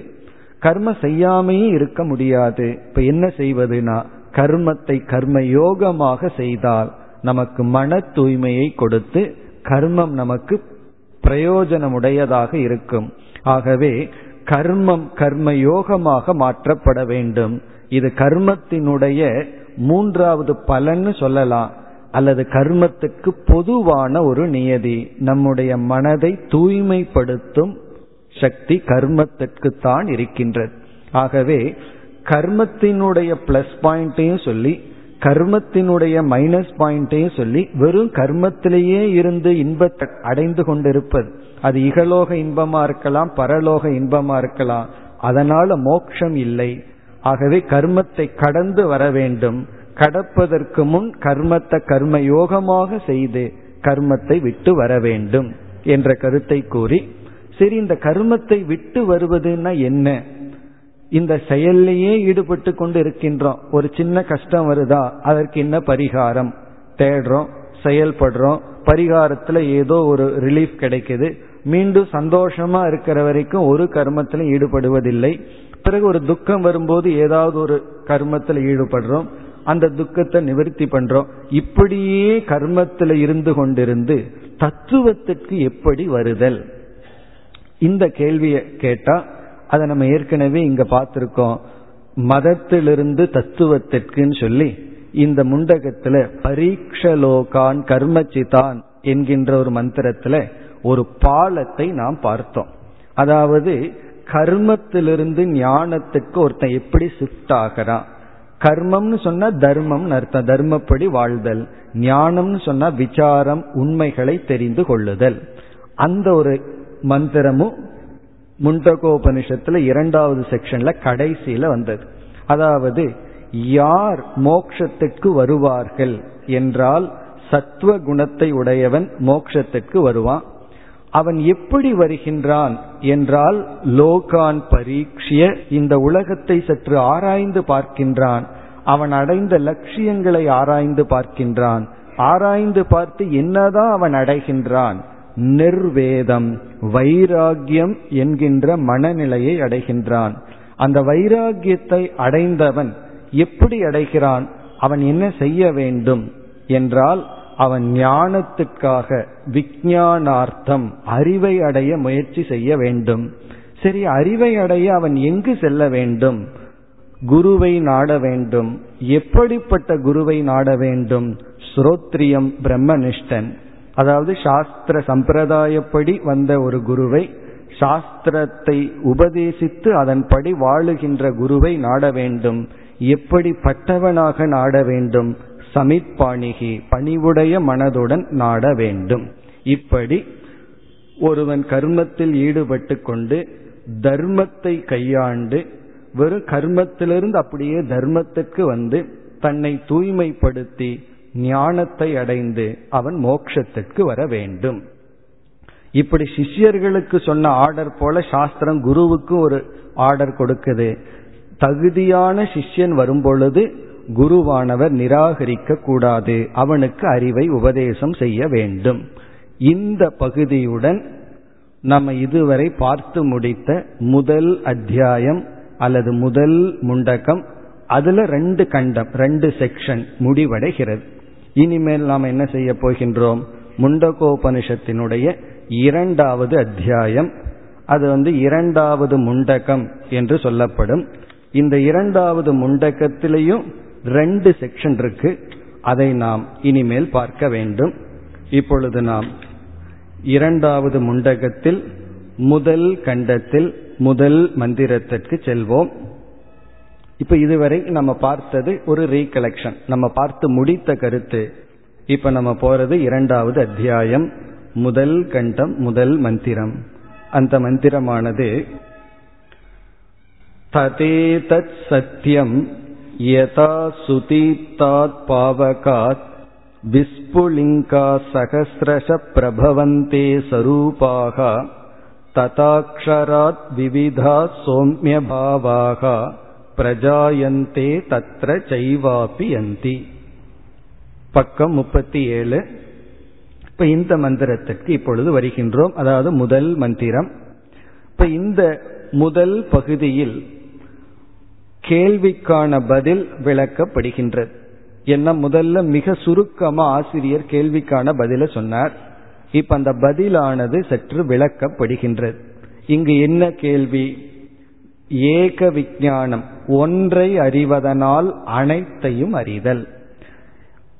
கர்ம செய்யாமையே இருக்க முடியாது. இப்ப என்ன செய்வதுனா கர்மத்தை கர்ம யோகமாக செய்தால் நமக்கு மன தூய்மையை கொடுத்து கர்மம் நமக்கு பிரயோஜனமுடையதாக இருக்கும். ஆகவே கர்மம் கர்ம யோகமாக மாற்றப்பட வேண்டும். இது கர்மத்தினுடைய மூன்றாவது பலன்னு சொல்லலாம். அல்லது கர்மத்துக்கு பொதுவான ஒரு நியதி. நம்முடைய மனதை தூய்மைப்படுத்தும் சக்தி கர்மத்திற்கு தான் இருக்கின்றது. ஆகவே கர்மத்தினுடைய பிளஸ் பாயிண்டையும் சொல்லி கர்மத்தினுடைய மைனஸ் பாயிண்டையும் சொல்லி வெறும் கர்மத்திலேயே இருந்து இன்பத்தை அடைந்து கொண்டிருப்பது. அது இகலோக இன்பமா இருக்கலாம் பரலோக இன்பமா இருக்கலாம். அதனால மோட்சம் இல்லை. ஆகவே கர்மத்தை கடந்து வர வேண்டும். கடப்பதற்கு முன் கர்மத்தை கர்ம யோகமாக செய்து கர்மத்தை விட்டு வர வேண்டும் என்ற கருத்தை கூறி சரி இந்த கர்மத்தை விட்டு வருவதுன்னா என்ன? இந்த செயல்லையே ஈடுபட்டு கொண்டு இருக்கின்றோம். ஒரு சின்ன கஷ்டம் வருதா? அதற்கு என்ன பரிகாரம்? தேடுறோம் செயல்படுறோம். பரிகாரத்துல ஏதோ ஒரு ரிலீஃப் கிடைக்குது. மீண்டும் சந்தோஷமா இருக்கிற வரைக்கும் ஒரு கர்மத்திலும் ஈடுபடுவதில்லை. பிறகு ஒரு துக்கம் வரும்போது ஏதாவது ஒரு கர்மத்தில் ஈடுபடுறோம். அந்த துக்கத்தை நிவர்த்தி பண்றோம். இப்படியே கர்மத்தில் இருந்து கொண்டிருந்து தத்துவத்திற்கு எப்படி வருதல்? இந்த கேள்வியை கேட்டா அதை நம்ம ஏற்கனவே இங்க பார்த்திருக்கோம். மதத்திலிருந்து தத்துவத்திற்குன்னு சொல்லி இந்த முண்டகத்துல பரீட்சலோகான் கர்மச்சிதான் என்கின்ற ஒரு மந்திரத்துல ஒரு பாலத்தை நாம் பார்த்தோம். அதாவது கர்மத்திலிருந்து ஞானத்துக்கு ஒருத்தன் எப்படி ஷிஃப்ட் ஆகிறான்? கர்மம்னு சொன்னா தர்மம்னு அர்த்தம். தர்மப்படி வாழ்தல். ஞானம்னு சொன்னா விசாரம் உண்மைகளை தெரிந்து கொள்ளுதல். அந்த ஒரு மந்திரமும் முண்டகோபனிஷத்துல இரண்டாவது செக்ஷன்ல கடைசியில வந்தது. அதாவது யார் மோக்ஷத்துக்கு வருவார்கள் என்றால் சத்துவ குணத்தை உடையவன் மோக்ஷத்துக்கு வருவான். அவன் எப்படி வருகின்றான் என்றால் லோகான் பரீட்சிய இந்த உலகத்தை சற்று ஆராய்ந்து பார்க்கின்றான். அவன் அடைந்த லட்சியங்களை ஆராய்ந்து பார்க்கின்றான். ஆராய்ந்து பார்த்து என்னதான் அவன் அடைகின்றான்? நிர்வேதம் வைராகியம் என்கின்ற மனநிலையை அடைகின்றான். அந்த வைராகியத்தை அடைந்தவன் எப்படி அடைகிறான்? அவன் என்ன செய்ய வேண்டும்? என்றால் அவன் ஞானத்துக்காக விஜயானார்த்தம் அறிவை அடைய முயற்சி செய்ய வேண்டும். சரி அறிவை அடைய அவன் எங்கு செல்ல வேண்டும்? குருவை நாட வேண்டும். எப்படிப்பட்ட குருவை நாட வேண்டும்? ஸ்ரோத்ரியம் பிரம்மனிஷ்டன். அதாவது சாஸ்திர சம்பிரதாயப்படி வந்த ஒரு குருவை சாஸ்திரத்தை உபதேசித்து அதன்படி வாழுகின்ற குருவை நாட வேண்டும். எப்படிப்பட்டவனாக நாட வேண்டும்? சமிப்பாணிகி பணிவுடைய மனதுடன் நாட வேண்டும். இப்படி ஒருவன் கர்மத்தில் ஈடுபட்டு கொண்டு தர்மத்தை கையாண்டு வெறும் கர்மத்திலிருந்து அப்படியே தர்மத்துக்கு வந்து தன்னை தூய்மைப்படுத்தி ஞானத்தை அடைந்து அவன் மோட்சத்திற்கு வர வேண்டும். இப்படி சிஷ்யர்களுக்கு சொன்ன ஆர்டர் போல சாஸ்திரம் குருவுக்கு ஒரு ஆர்டர் கொடுக்குது. தகுதியான சிஷ்யன் வரும்பொழுது குருவானவர் நிராகரிக்க கூடாது அவனுக்கு அறிவை உபதேசம் செய்ய வேண்டும். இந்த பகுதியுடன் நம்ம இதுவரை பார்த்து முடித்த முதல் அத்தியாயம் அல்லது முதல் முண்டக்கம் அதுல ரெண்டு கண்டம் ரெண்டு செக்ஷன் முடிவடைகிறது. இனிமேல் நாம் என்ன செய்ய போகின்றோம்? முண்டகோபனிஷத்தினுடைய இரண்டாவது அத்தியாயம். அது வந்து இரண்டாவது முண்டகம் என்று சொல்லப்படும். இந்த இரண்டாவது முண்டக்கத்திலையும் ரெண்டு செக்ஷன் இருக்கு. அதை நாம் இனிமேல் பார்க்க வேண்டும். இப்பொழுது நாம் இரண்டாவது முண்டகத்தில் முதல் கண்டத்தில் முதல் மந்திரத்திற்கு செல்வோம். இப்ப இதுவரை நம்ம பார்த்தது ஒரு ரீகலெக்ஷன் நம்ம பார்த்து முடித்த கருத்து. இப்ப நம்ம போறது இரண்டாவது அத்தியாயம். முதல் கண்டம் முதல் மந்திரம். அந்த மந்திரமானது ததேதத் சத்தியம் யதா சுதீப்தாத் பாவகாத் விஸ்புலிங்கா சகசிரஷ பிரபவந்தே சரூபாக ததாக்ஷராத் விவிதா சோம்யபாவாக பிரஜாயந்தே தத்ர சைவாபியந்தி பக்கம் முப்பத்தி ஏழு. இப்ப இந்த மந்திரத்திற்கு இப்பொழுது வருகின்றோம். அதாவது முதல் மந்திரம். இப்ப இந்த முதல் பகுதியில் கேள்விக்கான பதில் விளக்கப்படுகின்றது. என்ன முதல்ல மிக சுருக்கமா ஆசிரியர் கேள்விக்கான பதில சொன்னார். இப்ப அந்த பதிலானது சற்று விளக்கப்படுகின்றது. இங்கு என்ன கேள்வி? ஏக விஜானம் ஒன்றை அறிவதனால் அனைத்தையும் அறிதல்.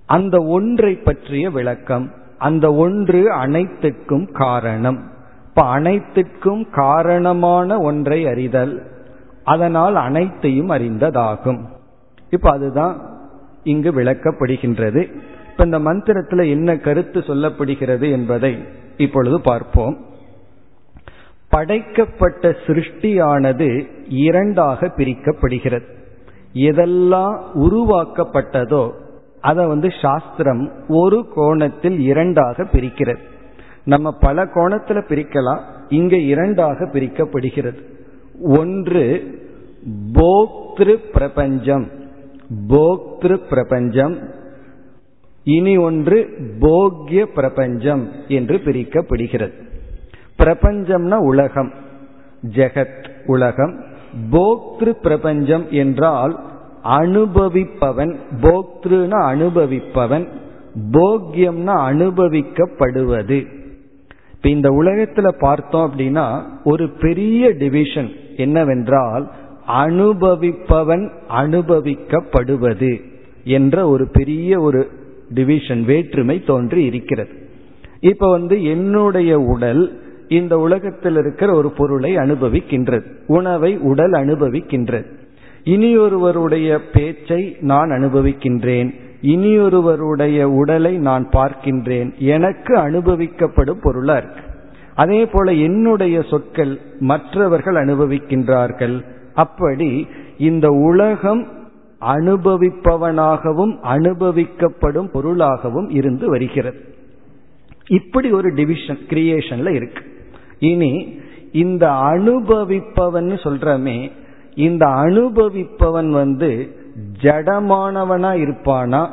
அந்த ஒன்றை பற்றிய விளக்கம் அந்த ஒன்று அனைத்துக்கும் காரணம். இப்ப அனைத்துக்கும் காரணமான ஒன்றை அறிதல். அதனால் அனைத்தையும் அறிந்ததாகும். இப்ப அதுதான் இங்கு விளக்கப்படுகின்றது. இப்ப இந்த மந்திரத்துல என்ன கருத்து சொல்லப்படுகிறது என்பதை இப்பொழுது பார்ப்போம். படைக்கப்பட்ட சிருஷ்டியானது இரண்டாக பிரிக்கப்படுகிறது. எதெல்லாம் உருவாக்கப்பட்டதோ அதை வந்து சாஸ்திரம் ஒரு கோணத்தில் இரண்டாக பிரிக்கிறது. நம்ம பல கோணத்துல பிரிக்கலாம். இங்க இரண்டாக பிரிக்கப்படுகிறது. ஒன்று போக்திரு பிரபஞ்சம் போக்திரு பிரபஞ்சம் இனி ஒன்று போக்ய பிரபஞ்சம் என்று பிரிக்கப்படுகிறது. பிரபஞ்சம்னா உலகம் ஜெகத் உலகம். போக்திரு பிரபஞ்சம் என்றால் அனுபவிப்பவன் போக்திருனா அனுபவிப்பவன் போக்யம்னா அனுபவிக்கப்படுவது. இப்ப இந்த உலகத்துல பார்த்தோம் அப்படின்னா ஒரு பெரிய டிவிஷன் என்னவென்றால் அனுபவிப்பவன் அனுபவிக்கப்படுவது என்ற ஒரு பெரிய ஒரு டிவிஷன் வேற்றுமை தோன்றி இருக்கிறது. இப்ப வந்து என்னுடைய உடல் இந்த உலகத்தில் இருக்கிற ஒரு பொருளை அனுபவிக்கின்றது. உணவை உடல் அனுபவிக்கின்றது. இனியொருவருடைய பேச்சை நான் அனுபவிக்கின்றேன். இனியொருவருடைய உடலை நான் பார்க்கின்றேன். எனக்கு அனுபவிக்கப்படும் பொருளா இருக்கு. அதே போல என்னுடைய சொற்கள் மற்றவர்கள் அனுபவிக்கின்றார்கள். அப்படி இந்த உலகம் அனுபவிப்பவனாகவும் அனுபவிக்கப்படும் பொருளாகவும் இருந்து வருகிறது. இப்படி ஒரு டிவிஷன் கிரியேஷன்ல இருக்கு. இனி இந்த அனுபவிப்பவன் சொல்றமே இந்த அனுபவிப்பவன் வந்து ஜடமானவனா இருப்பானா?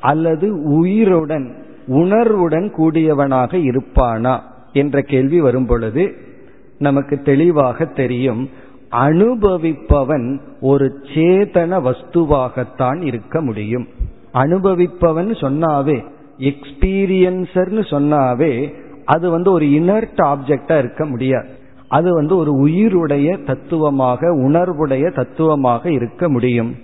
அல்லது உயிருடன் உணர்வுடன் கூடியவனாக இருப்பானா? என்ற கேள்வி வரும் பொழுது நமக்கு தெளிவாக தெரியும் அனுபவிப்பவன் ஒரு சேதன வஸ்துவாகத்தான் இருக்க முடியும். அனுபவிப்பவன் சொன்னாவே எக்ஸ்பீரியன்சர்னு சொன்னாவே அது வந்து ஒரு இனர்ட் ஆப்ஜெக்டா இருக்க முடியாது. அது வந்து ஒரு உயிருடைய தத்துவமாக உணர்வுடைய தத்துவமாக இருக்க முடியும்.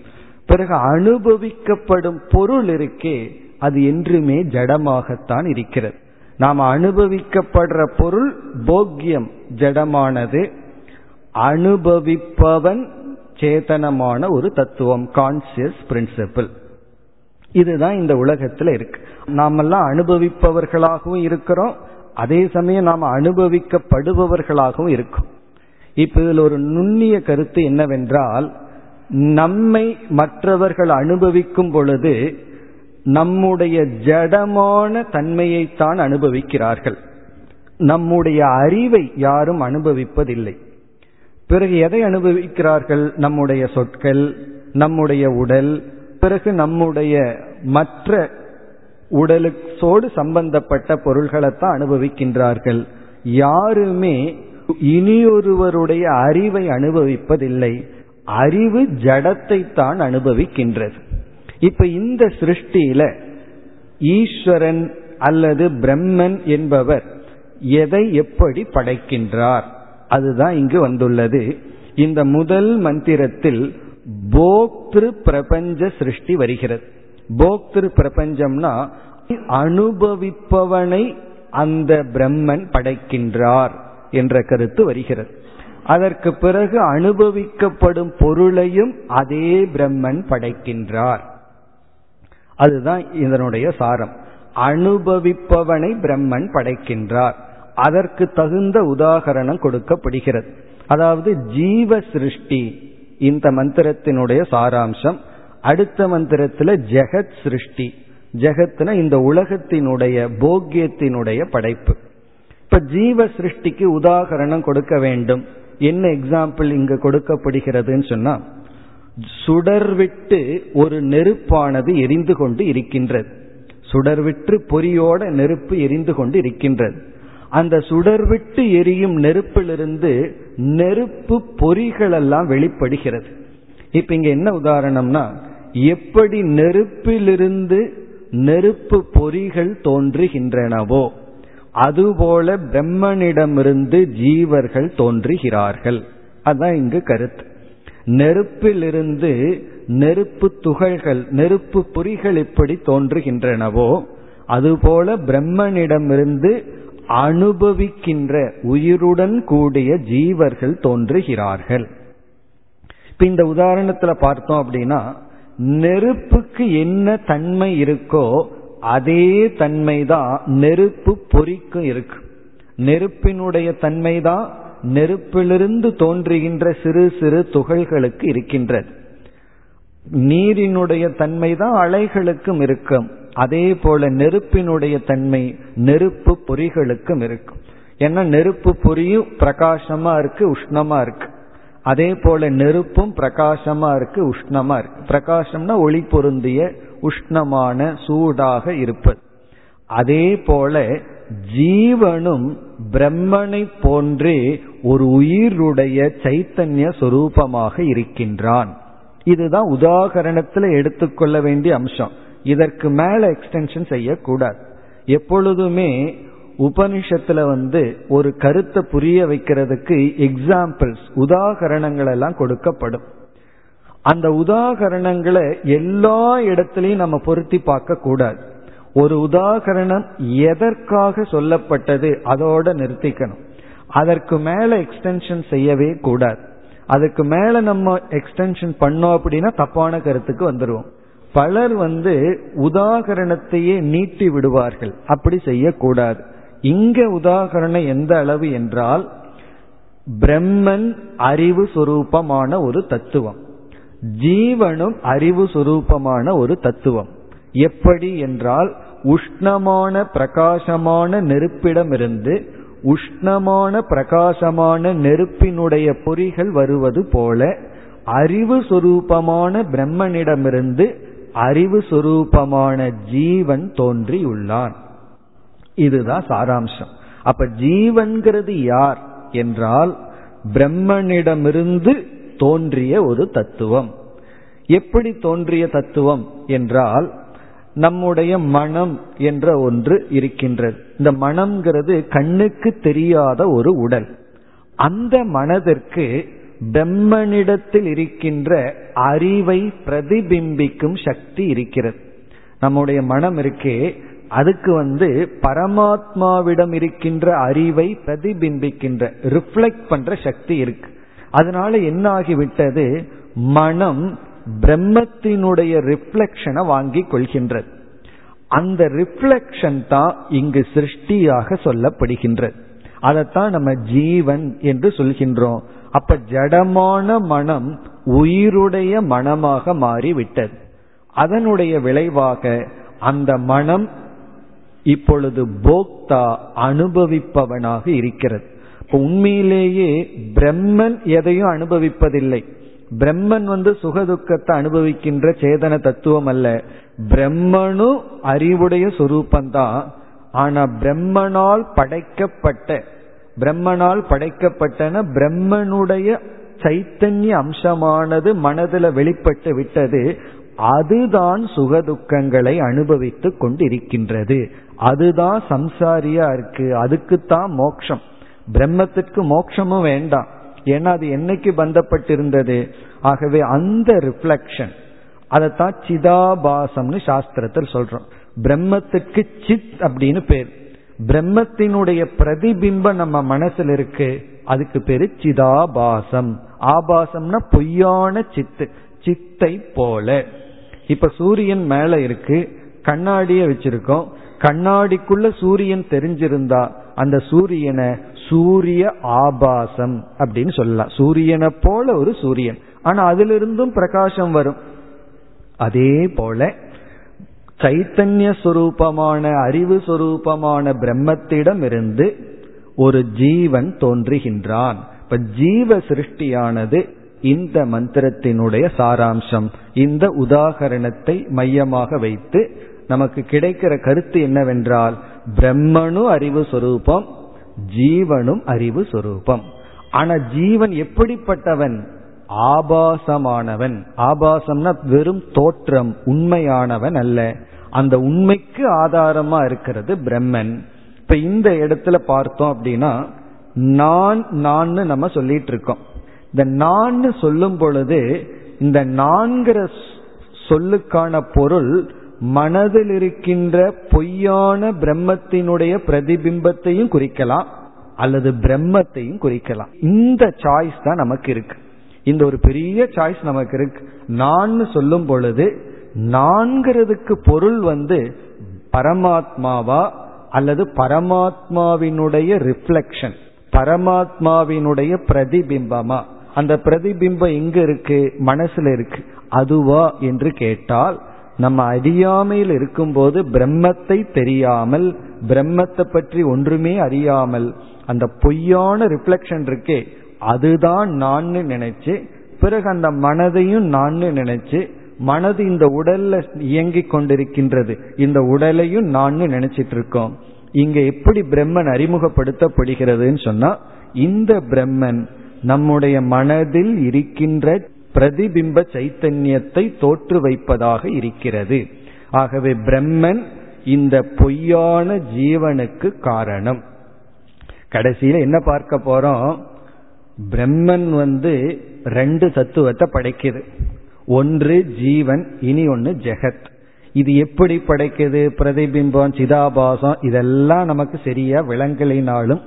பிறகு அனுபவிக்கப்படும் பொருள் இருக்கே அது என்றுமே ஜடமாகத்தான் இருக்கிறது. நாம் அனுபவிக்கப்படுற பொருள் போக்கியம் ஜடமானது. அனுபவிப்பவன் சேதனமான ஒரு தத்துவம் கான்சியஸ் பிரின்சிபிள் இதுதான் இந்த உலகத்துல இருக்கு. நாமெல்லாம் அனுபவிப்பவர்களாகவும் இருக்கிறோம். அதே சமயம் நாம் அனுபவிக்கப்படுபவர்களாகவும் இருக்கும். இப்ப இதில் ஒரு நுண்ணிய கருத்து என்னவென்றால் நம்மை மற்றவர்கள் அனுபவிக்கும் பொழுது நம்முடைய ஜடமான தன்மையைத்தான் அனுபவிக்கிறார்கள். நம்முடைய அறிவை யாரும் அனுபவிப்பதில்லை. பிறகு எதை அனுபவிக்கிறார்கள்? நம்முடைய சொற்கள் நம்முடைய உடல் பிறகு நம்முடைய மற்ற உடலுக்கோடு சம்பந்தப்பட்ட பொருள்களைத்தான் அனுபவிக்கின்றார்கள். யாருமே இனியொருவருடைய அறிவை அனுபவிப்பதில்லை. அறிவு ஜடத்தை தான் அனுபவிக்கின்றது. இப்ப இந்த சிருஷ்டியில ஈஸ்வரன் அல்லது பிரம்மன் என்பவர் எதை எப்படி படைக்கின்றார்? அதுதான் இங்கு வந்துள்ளது. இந்த முதல் மந்திரத்தில் போக்திரு பிரபஞ்ச சிருஷ்டி வருகிறது. போக்திரு பிரபஞ்சம்னா அனுபவிப்பவனை அந்த பிரம்மன் படைக்கின்றார் என்ற கருத்து வருகிறது. அதற்கு பிறகு அனுபவிக்கப்படும் பொருளையும் அதே பிரம்மன் படைக்கின்றார். அதுதான் இதனுடைய சாரம். அனுபவிப்பவனை பிரம்மன் படைக்கின்றார். அதற்கு தகுந்த உதாகரணம் கொடுக்கப்படுகிறது. அதாவது ஜீவ சிருஷ்டி இந்த மந்திரத்தினுடைய சாராம்சம். அடுத்த மந்திரத்தில் ஜெகத் சிருஷ்டி. ஜெகத்னா இந்த உலகத்தினுடைய போக்கியத்தினுடைய படைப்பு. இப்ப ஜீவ சிருஷ்டிக்கு உதாகரணம் கொடுக்க வேண்டும். என்ன எக்ஸாம்பிள் இங்கு கொடுக்கப்படுகிறதுன்னு சொன்னா சுடர்விட்டு ஒரு நெருப்பானது எரிந்து கொண்டு இருக்கின்றது. சுடர்விட்டு பொறியோட நெருப்பு எரிந்து கொண்டு இருக்கின்றது. அந்த சுடர்விட்டு எரியும் நெருப்பிலிருந்து நெருப்பு பொறிகளெல்லாம் வெளிப்படுகிறது. இப்ப இங்க என்ன உதாரணம்னா எப்படி நெருப்பிலிருந்து நெருப்பு பொறிகள் தோன்றுகின்றனவோ அதுபோல பிரம்மனிடமிருந்து ஜீவர்கள் தோன்றுகிறார்கள். அதான் இங்கு கருத்து. நெருப்பிலிருந்து நெருப்பு துகள்கள் நெருப்பு பொறிகள் எப்படி தோன்றுகின்றனவோ அதுபோல பிரம்மனிடமிருந்து அனுபவிக்கின்ற உயிருடன் கூடிய ஜீவர்கள் தோன்றுகிறார்கள். இப்ப இந்த உதாரணத்துல பார்த்தோம் அப்படின்னா நெருப்புக்கு என்ன தன்மை இருக்கோ அதே தன்மை தான் நெருப்பு பொறிக்கும் இருக்கு. நெருப்பினுடைய தன்மை தான் நெருப்பிலிருந்து தோன்றுகின்ற சிறு சிறு துகள்களுக்கு இருக்கின்றது. நீரினுடைய தன்மை தான் அலைகளுக்கும் இருக்கும். அதே போல நெருப்பினுடைய தன்மை நெருப்பு பொறிகளுக்கும் இருக்கும். ஏன்னா நெருப்பு பொறியும் பிரகாசமா இருக்கு உஷ்ணமா இருக்கு. அதே போல நெருப்பும் பிரகாசமா இருக்கு உஷ்ணமா இருக்கு. பிரகாசம்னா ஒளி பொருந்திய உஷ்ணமான சூடாக இருப்பது. அதே போல ஜீவனும் பிரம்மனை போன்றே ஒரு உயிருடைய சைத்தன்ய சொரூபமாக இருக்கின்றான். இதுதான் உதாகரணத்துல எடுத்துக்கொள்ள வேண்டிய அம்சம். இதற்கு மேல எக்ஸ்டென்ஷன் செய்யக்கூடாது. எப்பொழுதுமே உபனிஷத்துல வந்து ஒரு கருத்தை புரிய வைக்கிறதுக்கு எக்ஸாம்பிள்ஸ் உதாகரணங்கள் எல்லாம் கொடுக்கப்படும். அந்த உதாகரணங்களை எல்லா இடத்துலையும் நம்ம பொருத்தி பார்க்க கூடாது ஒரு உதாகரணம் எதற்காக சொல்லப்பட்டது அதோட நிறுத்திக்கணும். அதற்கு மேல எக்ஸ்டென்ஷன் செய்யவே கூடாது. அதுக்கு மேல நம்ம எக்ஸ்டென்ஷன் பண்ணோம் அப்படின்னா தப்பான கருத்துக்கு வந்துடுவோம் பலர் வந்து உதாகரணத்தையே நீட்டி விடுவார்கள். அப்படி செய்யக்கூடாது. இங்க உதாகரணம் எந்த அளவு என்றால் பிரம்மன் அறிவு சுரூபமான ஒரு தத்துவம். ஜீவனும் அறிவு சுரூபமான ஒரு தத்துவம். எப்படி என்றால் உஷ்ணமான பிரகாசமான நெருப்பிடமிருந்து உஷ்ணமான பிரகாசமான நெருப்பினுடைய பொறிகள் வருவது போல அறிவு சுரூபமான பிரம்மனிடமிருந்து அறிவு சுரூபமான ஜீவன் தோன்றியுள்ளான். இதுதான் சாராம்சம். அப்ப ஜீவன்கிறது யார் என்றால் பிரம்மனிடமிருந்து தோன்றிய ஒரு தத்துவம். எப்படி தோன்றிய தத்துவம் என்றால் நம்முடைய மனம் என்ற ஒன்று இருக்கின்றது. இந்த மனம்ங்கிறது கண்ணுக்கு தெரியாத ஒரு உடல். அந்த மனதிற்கு பிரம்மனிடத்தில் இருக்கின்ற அறிவை பிரதிபிம்பிக்கும் சக்தி இருக்கிறது. நம்முடைய மனம் இருக்கே அதுக்கு வந்து பரமாத்மாவிடம் இருக்கின்ற அறிவை பிரதிபிம்பிக்கின்ற ரிஃப்ளெக்ட் பண்ற சக்தி இருக்கு. அதனால என்ன ஆகிவிட்டது மனம் பிரம்மத்தினுடைய ரிஃப்ளெக்ஷனை வாங்கி கொள்கின்றது. அந்த ரிஃப்ளெக்ஷன் தான் இங்கு சிருஷ்டியாக சொல்லப்படுகின்றது. அதைத்தான் நம்ம ஜீவன் என்று சொல்கின்றோம். அப்ப ஜடமான மனம் உயிருடைய மனமாக மாறிவிட்டது. அதனுடைய விளைவாக அந்த மனம் இப்பொழுது போக்தா அனுபவிப்பவனாக இருக்கிறது. உண்மையிலேயே பிரம்மன் எதையும் அனுபவிப்பதில்லை. பிரம்மன் வந்து சுகதுக்கத்தை அனுபவிக்கின்ற சேதன தத்துவம் அல்ல பிரம்மனும் அறிவுடைய சொரூபந்தான் ஆனா பிரம்மனால் படைக்கப்பட்ட பிரம்மனால் படைக்கப்பட்டன பிரம்மனுடைய சைத்தன்ய அம்சமானது மனதில் வெளிப்பட்டு விட்டது. அதுதான் சுகதுக்கங்களை அனுபவித்துக் கொண்டிருக்கின்றது. அதுதான் சம்சாரியா இருக்கு. அதுக்குத்தான் மோக்ஷம். பிரம்மத்திற்கு மோட்சமும் வேண்டாம். ஏன்னா அது என்னைக்கு பந்தப்பட்டிருந்தது? ஆகவே அந்த ரிஃப்ளெக்ஷன் அதைத்தான் சிதாபாசம்னு சாஸ்திரத்தில் சொல்றோம். பிரம்மத்துக்கு சித் அப்படின்னு பேர். பிரம்மத்தினுடைய பிரதிபிம்பம் நம்ம மனசுல இருக்கு. அதுக்கு பேரு சிதாபாசம். ஆபாசம்னா பொய்யான சித்து சித்தை போல. இப்ப சூரியன் மேல இருக்கு. கண்ணாடிய வச்சிருக்கோம். கண்ணாடிக்குள்ள சூரியன் தெரிஞ்சிருந்தா அந்த சூரியனை சூரிய ஆபாசம் அப்படின்னு சொல்லலாம். சூரியனை போல ஒரு சூரியன். ஆனா அதிலிருந்தும் பிரகாசம் வரும். அதே போல சைத்தன்ய சுரூபமான அறிவு சுரூபமான பிரம்மத்திடம் இருந்து ஒரு ஜீவன் தோன்றுகின்றான். இப்ப ஜீவ சிருஷ்டியானது இந்த மந்திரத்தினுடைய சாராம்சம். இந்த உதாகரணத்தை மையமாக வைத்து நமக்கு கிடைக்கிற கருத்து என்னவென்றால் பிரம்மனும் அறிவு சொரூபம் ஜீவனும் அறிவு சொரூபம். ஆனா ஜீவன் எப்படிப்பட்டவன்? ஆபாசமானவன். ஆபாசம்னா வெறும் தோற்றம் உண்மையானவன் அல்ல. அந்த உண்மைக்கு ஆதாரமா இருக்கிறது பிரம்மன். இப்ப இந்த இடத்துல பார்த்தோம் அப்படின்னா நான் நான் நம்ம சொல்லிட்டு இருக்கோம் இந்த நான் சொல்லும் பொழுது இந்த நான்கிற சொல்லுக்கான பொருள் மனதில் இருக்கின்ற பொய்யான பிரம்மத்தினுடைய பிரதிபிம்பத்தையும் குறிக்கலாம் அல்லது பிரம்மத்தையும் குறிக்கலாம். இந்த சாய்ஸ் தான் நமக்கு இருக்கு. இந்த ஒரு பெரிய சாய்ஸ் நமக்கு இருக்கு. நான் சொல்லும் பொழுது நான்கிறதுக்கு பொருள் வந்து பரமாத்மாவா அல்லது பரமாத்மாவினுடைய ரிஃப்ளெக்ஷன் பரமாத்மாவினுடைய பிரதிபிம்பமா? அந்த பிரதிபிம்பம் எங்க இருக்கு? மனசுல இருக்கு. அதுவா என்று கேட்டால் நம்ம அறியாமையில் இருக்கும்போது பிரம்மத்தை தெரியாமல் பிரம்மத்தை பற்றி ஒன்றுமே அறியாமல் அந்த பொய்யான ரிஃப்ளெக்ஷன் இருக்கே அதுதான் நான் நினைச்சு பிறகு அந்த மனதையும் நான் நினைச்சு மனது இந்த உடல்ல இயங்கிக் கொண்டிருக்கின்றது இந்த உடலையும் நான் நினைச்சிட்டு இருக்கோம். இங்க எப்படி பிரம்மன் அறிமுகப்படுத்தப்படுகிறதுன்னு சொன்னா இந்த பிரம்மன் நம்முடைய மனதில் இருக்கின்ற பிரதிபிம்ப சைத்தன்யத்தை தோற்று வைப்பதாக இருக்கிறது. ஆகவே பிரம்மன் இந்த பொய்யான ஜீவனுக்கு காரணம். கடைசியில என்ன பார்க்க போறோம்? பிரம்மன் வந்து ரெண்டு தத்துவத்தை படைக்குது. ஒன்று ஜீவன் இனி ஒன்று ஜெகத். இது எப்படி படைக்குது? பிரதிபிம்பம் சிதாபாசம் இதெல்லாம் நமக்கு சரியா விளங்கலினாலும்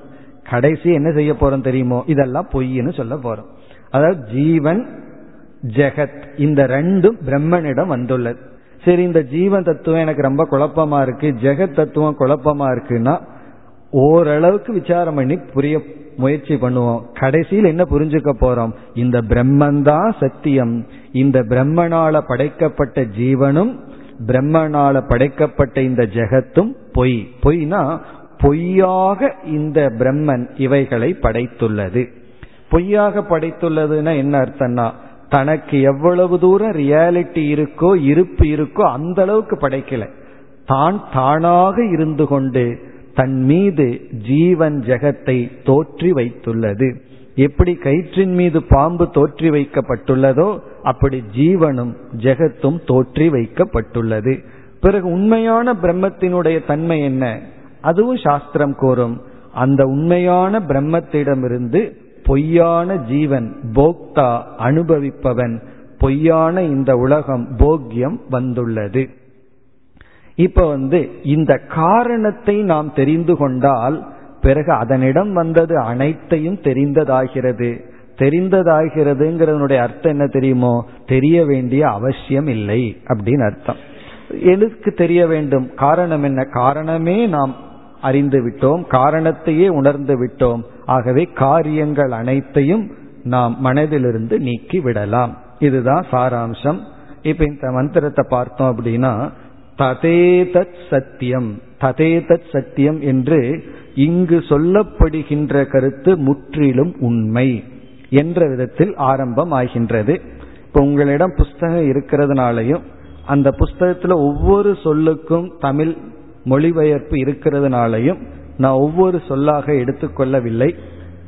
கடைசி என்ன செய்ய போறோம் தெரியுமோ? இதெல்லாம் பொய்ன்னு சொல்ல போறோம். அதாவது ஜீவன் ஜெகத். இந்த ரெண்டும் பிரம்மனிடம் வந்துள்ளது. சரி இந்த ஜீவன் தத்துவம் எனக்கு ரொம்ப குழப்பமா இருக்கு. ஜெகத் தத்துவம் குழப்பமா இருக்குன்னா ஓரளவுக்கு விசாரம் பண்ணி புரிய முயற்சி பண்ணுவோம். கடைசியில் என்ன புரிஞ்சுக்க போறோம்? இந்த பிரம்மன் தான் சத்தியம். இந்த பிரம்மனால படைக்கப்பட்ட ஜீவனும் பிரம்மனால படைக்கப்பட்ட இந்த ஜெகத்தும் பொய். பொய்னா பொய்யாக இந்த பிரம்மன் இவைகளை படைத்துள்ளது. பொய்யாக படைத்துள்ளதுன்னா என்ன அர்த்தம்னா தனக்கு எவ்வளவு தூரம் ரியாலிட்டி இருக்கோ இருப்பு இருக்கோ அந்த அளவுக்கு படைக்கல. தான் தானாக இருந்து கொண்டு தன் மீது ஜீவன் ஜெகத்தை தோற்றி வைத்துள்ளது. எப்படி கயிற்றின் மீது பாம்பு தோற்றி வைக்கப்பட்டுள்ளதோ அப்படி ஜீவனும் ஜெகத்தும் தோற்றி வைக்கப்பட்டுள்ளது. பிறகு உண்மையான பிரம்மத்தினுடைய தன்மை என்ன? அதுவும் சாஸ்திரம் கூறும். அந்த உண்மையான பிரம்மத்திடமிருந்து பொய்யான ஜீவன் போக்தா அனுபவிப்பவன் பொய்யான இந்த உலகம் போக்கியம் வந்துள்ளது. இப்ப வந்து இந்த காரணத்தை நாம் தெரிந்து கொண்டால் பிறகு அதனிடம் வந்தது அனைத்தையும் தெரிந்ததாகிறது. தெரிந்ததாகிறதுங்கிறதனுடைய அர்த்தம் என்ன தெரியுமோ? தெரிய வேண்டிய அவசியம் இல்லை அப்படின்னு அர்த்தம். எதுக்கு தெரிய வேண்டும்? காரணம் என்ன? காரணமே நாம் அறிந்து விட்டோம் காரணத்தையே உணர்ந்து விட்டோம். ஆகவே காரியங்கள் அனைத்தையும் நாம் மனதிலிருந்து நீக்கி விடலாம். இதுதான் சாராம்சம். இப்ப இந்த மந்திரத்தை பார்த்தோம் அப்படின்னா ததேதத் சத்தியம். ததேதத் சத்தியம் என்று இங்கு சொல்லப்படுகின்ற கருத்து முற்றிலும் உண்மை என்ற விதத்தில் ஆரம்பம் ஆகின்றது இப்ப உங்களிடம் புஸ்தகம் இருக்கிறதுனாலையும் அந்த புஸ்தகத்துல ஒவ்வொரு சொல்லுக்கும் தமிழ் மொழிபெயர்ப்பு இருக்கிறதுனாலையும் நான் ஒவ்வொரு சொல்லாக எடுத்துக்கொள்ளவில்லை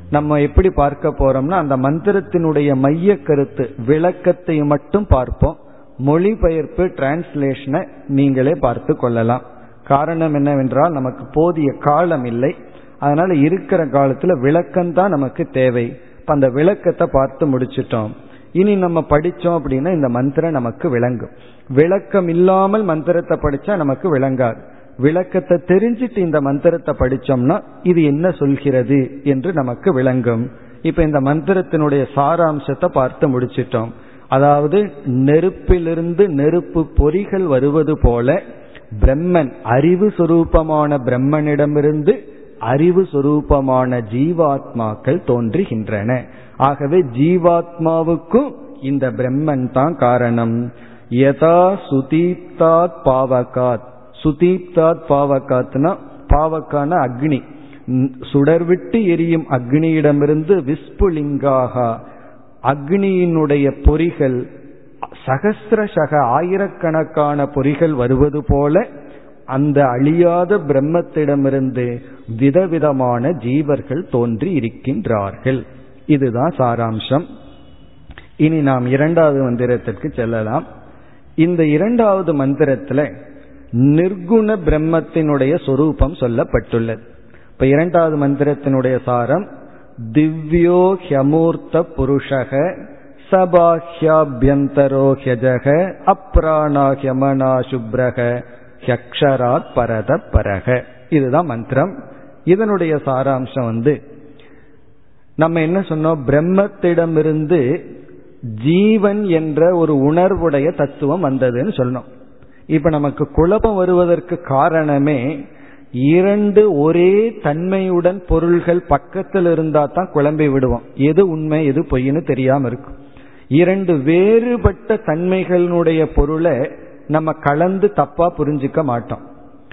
நம்ம எப்படி பார்க்க போறோம்னா அந்த மந்திரத்தினுடைய மைய கருத்து விளக்கத்தை மட்டும் பார்ப்போம். மொழிபெயர்ப்பு டிரான்ஸ்லேஷனை நீங்களே பார்த்து கொள்ளலாம். காரணம் என்னவென்றால் நமக்கு போதிய காலம் இல்லை. அதனால இருக்கிற காலத்துல விளக்கம் தான் நமக்கு தேவை. அந்த விளக்கத்தை பார்த்து முடிச்சிட்டோம். இனி நம்ம படிச்சோம் அப்படின்னா இந்த மந்திரம் நமக்கு விளங்கும். விளக்கம் இல்லாமல் மந்திரத்தை படிச்சா நமக்கு விளங்காது. விளக்கத்தை தெரிஞ்சிட்டு இந்த மந்திரத்தை படிச்சோம்னா இது என்ன சொல்கிறது என்று நமக்கு விளங்கும். இப்ப இந்த மந்திரத்தினுடைய சாராம்சத்தை பார்த்து முடிச்சிட்டோம். அதாவது நெருப்பிலிருந்து நெருப்பு பொறிகள் வருவது போல பிரம்மன் அறிவு சுரூபமான பிரம்மனிடமிருந்து அறிவு சுரூபமான ஜீவாத்மாக்கள் தோன்றுகின்றன. ஆகவே ஜீவாத்மாவுக்கும் இந்த பிரம்மன் தான் காரணம். யதா சுதீப்தாத் பாவகாத். சுதீப்தாத் பாவகாத்னா பாவக்கான அக்னி. சுடர்விட்டு எரியும் அக்னியிடமிருந்து விஸ்புலிங்காக. அக்னியினுடைய பொறிகள் சகசிரசக ஆயிரக்கணக்கான பொறிகள் வருவது போல அந்த அழியாத பிரம்மத்திடமிருந்து விதவிதமான ஜீவர்கள் தோன்றி இருக்கின்றார்கள். இதுதான் சாராம்சம். இனி நாம் இரண்டாவது மந்திரத்திற்கு செல்லலாம். இந்த இரண்டாவது மந்திரத்துல நிர்குண பிரம்மத்தினுடைய சொரூபம் சொல்லப்பட்டுள்ளது. இப்ப இரண்டாவது மந்திரத்தினுடைய சாரம் திவ்யோ ஹியமூர்த்த புருஷக சபாஹ்யாபியந்தரோ ஹியஜக அப்ராணா ஹியமனா சுப்ரக ஹக்ஷராத் பரத பரக. இதுதான் மந்திரம். இதனுடைய சாராம்சம் வந்து நம்ம என்ன சொன்னோம்? பிரம்மத்திடமிருந்து ஜீவன் என்ற ஒரு உணர்வுடைய தத்துவம் வந்ததுன்னு சொன்னோம். இப்ப நமக்கு குழப்பம் வருவதற்கு காரணமே இரண்டு ஒரே தன்மையுடன் பொருள்கள் பக்கத்தில் இருந்தா தான் குழம்பி விடுவோம். எது உண்மை எது பொய்ன்னு தெரியாம இருக்கும். இரண்டு வேறுபட்ட தன்மைகளினுடைய பொருளை நம்ம கலந்து தப்பா புரிஞ்சுக்க மாட்டோம்.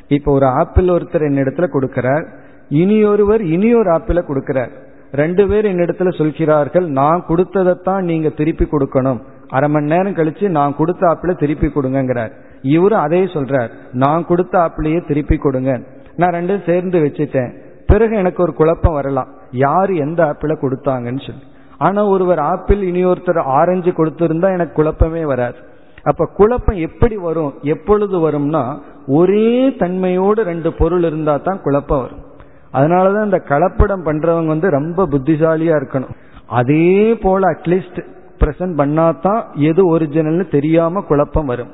இப்ப ஒரு ஆப்பிள் ஒருத்தர் என்னிடத்துல கொடுக்கிறார். இனி ஒருவர் இனி ஒரு ஆப்பிள கொடுக்கிறார். ரெண்டு பேர் என்னிடத்துல சொல்கிறார்கள் நான் கொடுத்ததைத்தான் நீங்க திருப்பி கொடுக்கணும். அரை மணி நேரம் கழிச்சு நான் கொடுத்த ஆப்பிளை திருப்பி கொடுங்கிறார் இவரும் அதே சொல்றார் நான் கொடுத்த ஆப்பிளையே திருப்பி கொடுங்க. நான் ரெண்டும் சேர்ந்து வச்சுட்டேன். பிறகு எனக்கு ஒரு குழப்பம் வரலாம். யார் எந்த ஆப்பிளை கொடுத்தாங்கன்னு சொல்லி. ஆனா ஒருவர் ஆப்பிள் இனி ஒருத்தர் ஆரஞ்சு கொடுத்திருந்தா எனக்கு குழப்பமே வராது. அப்ப குழப்பம் எப்படி வரும் எப்பொழுது வரும்னா ஒரே தன்மையோடு ரெண்டு பொருள் இருந்தா தான் குழப்பம் வரும். அதனாலதான் இந்த கலப்படம் பண்றவங்க வந்து ரொம்ப புத்திசாலியா இருக்கணும். அதே போல அட்லீஸ்ட் பிரசன்ட் பண்ணாதான் எது ஒரிஜினல்னு தெரியாம குழப்பம் வரும்.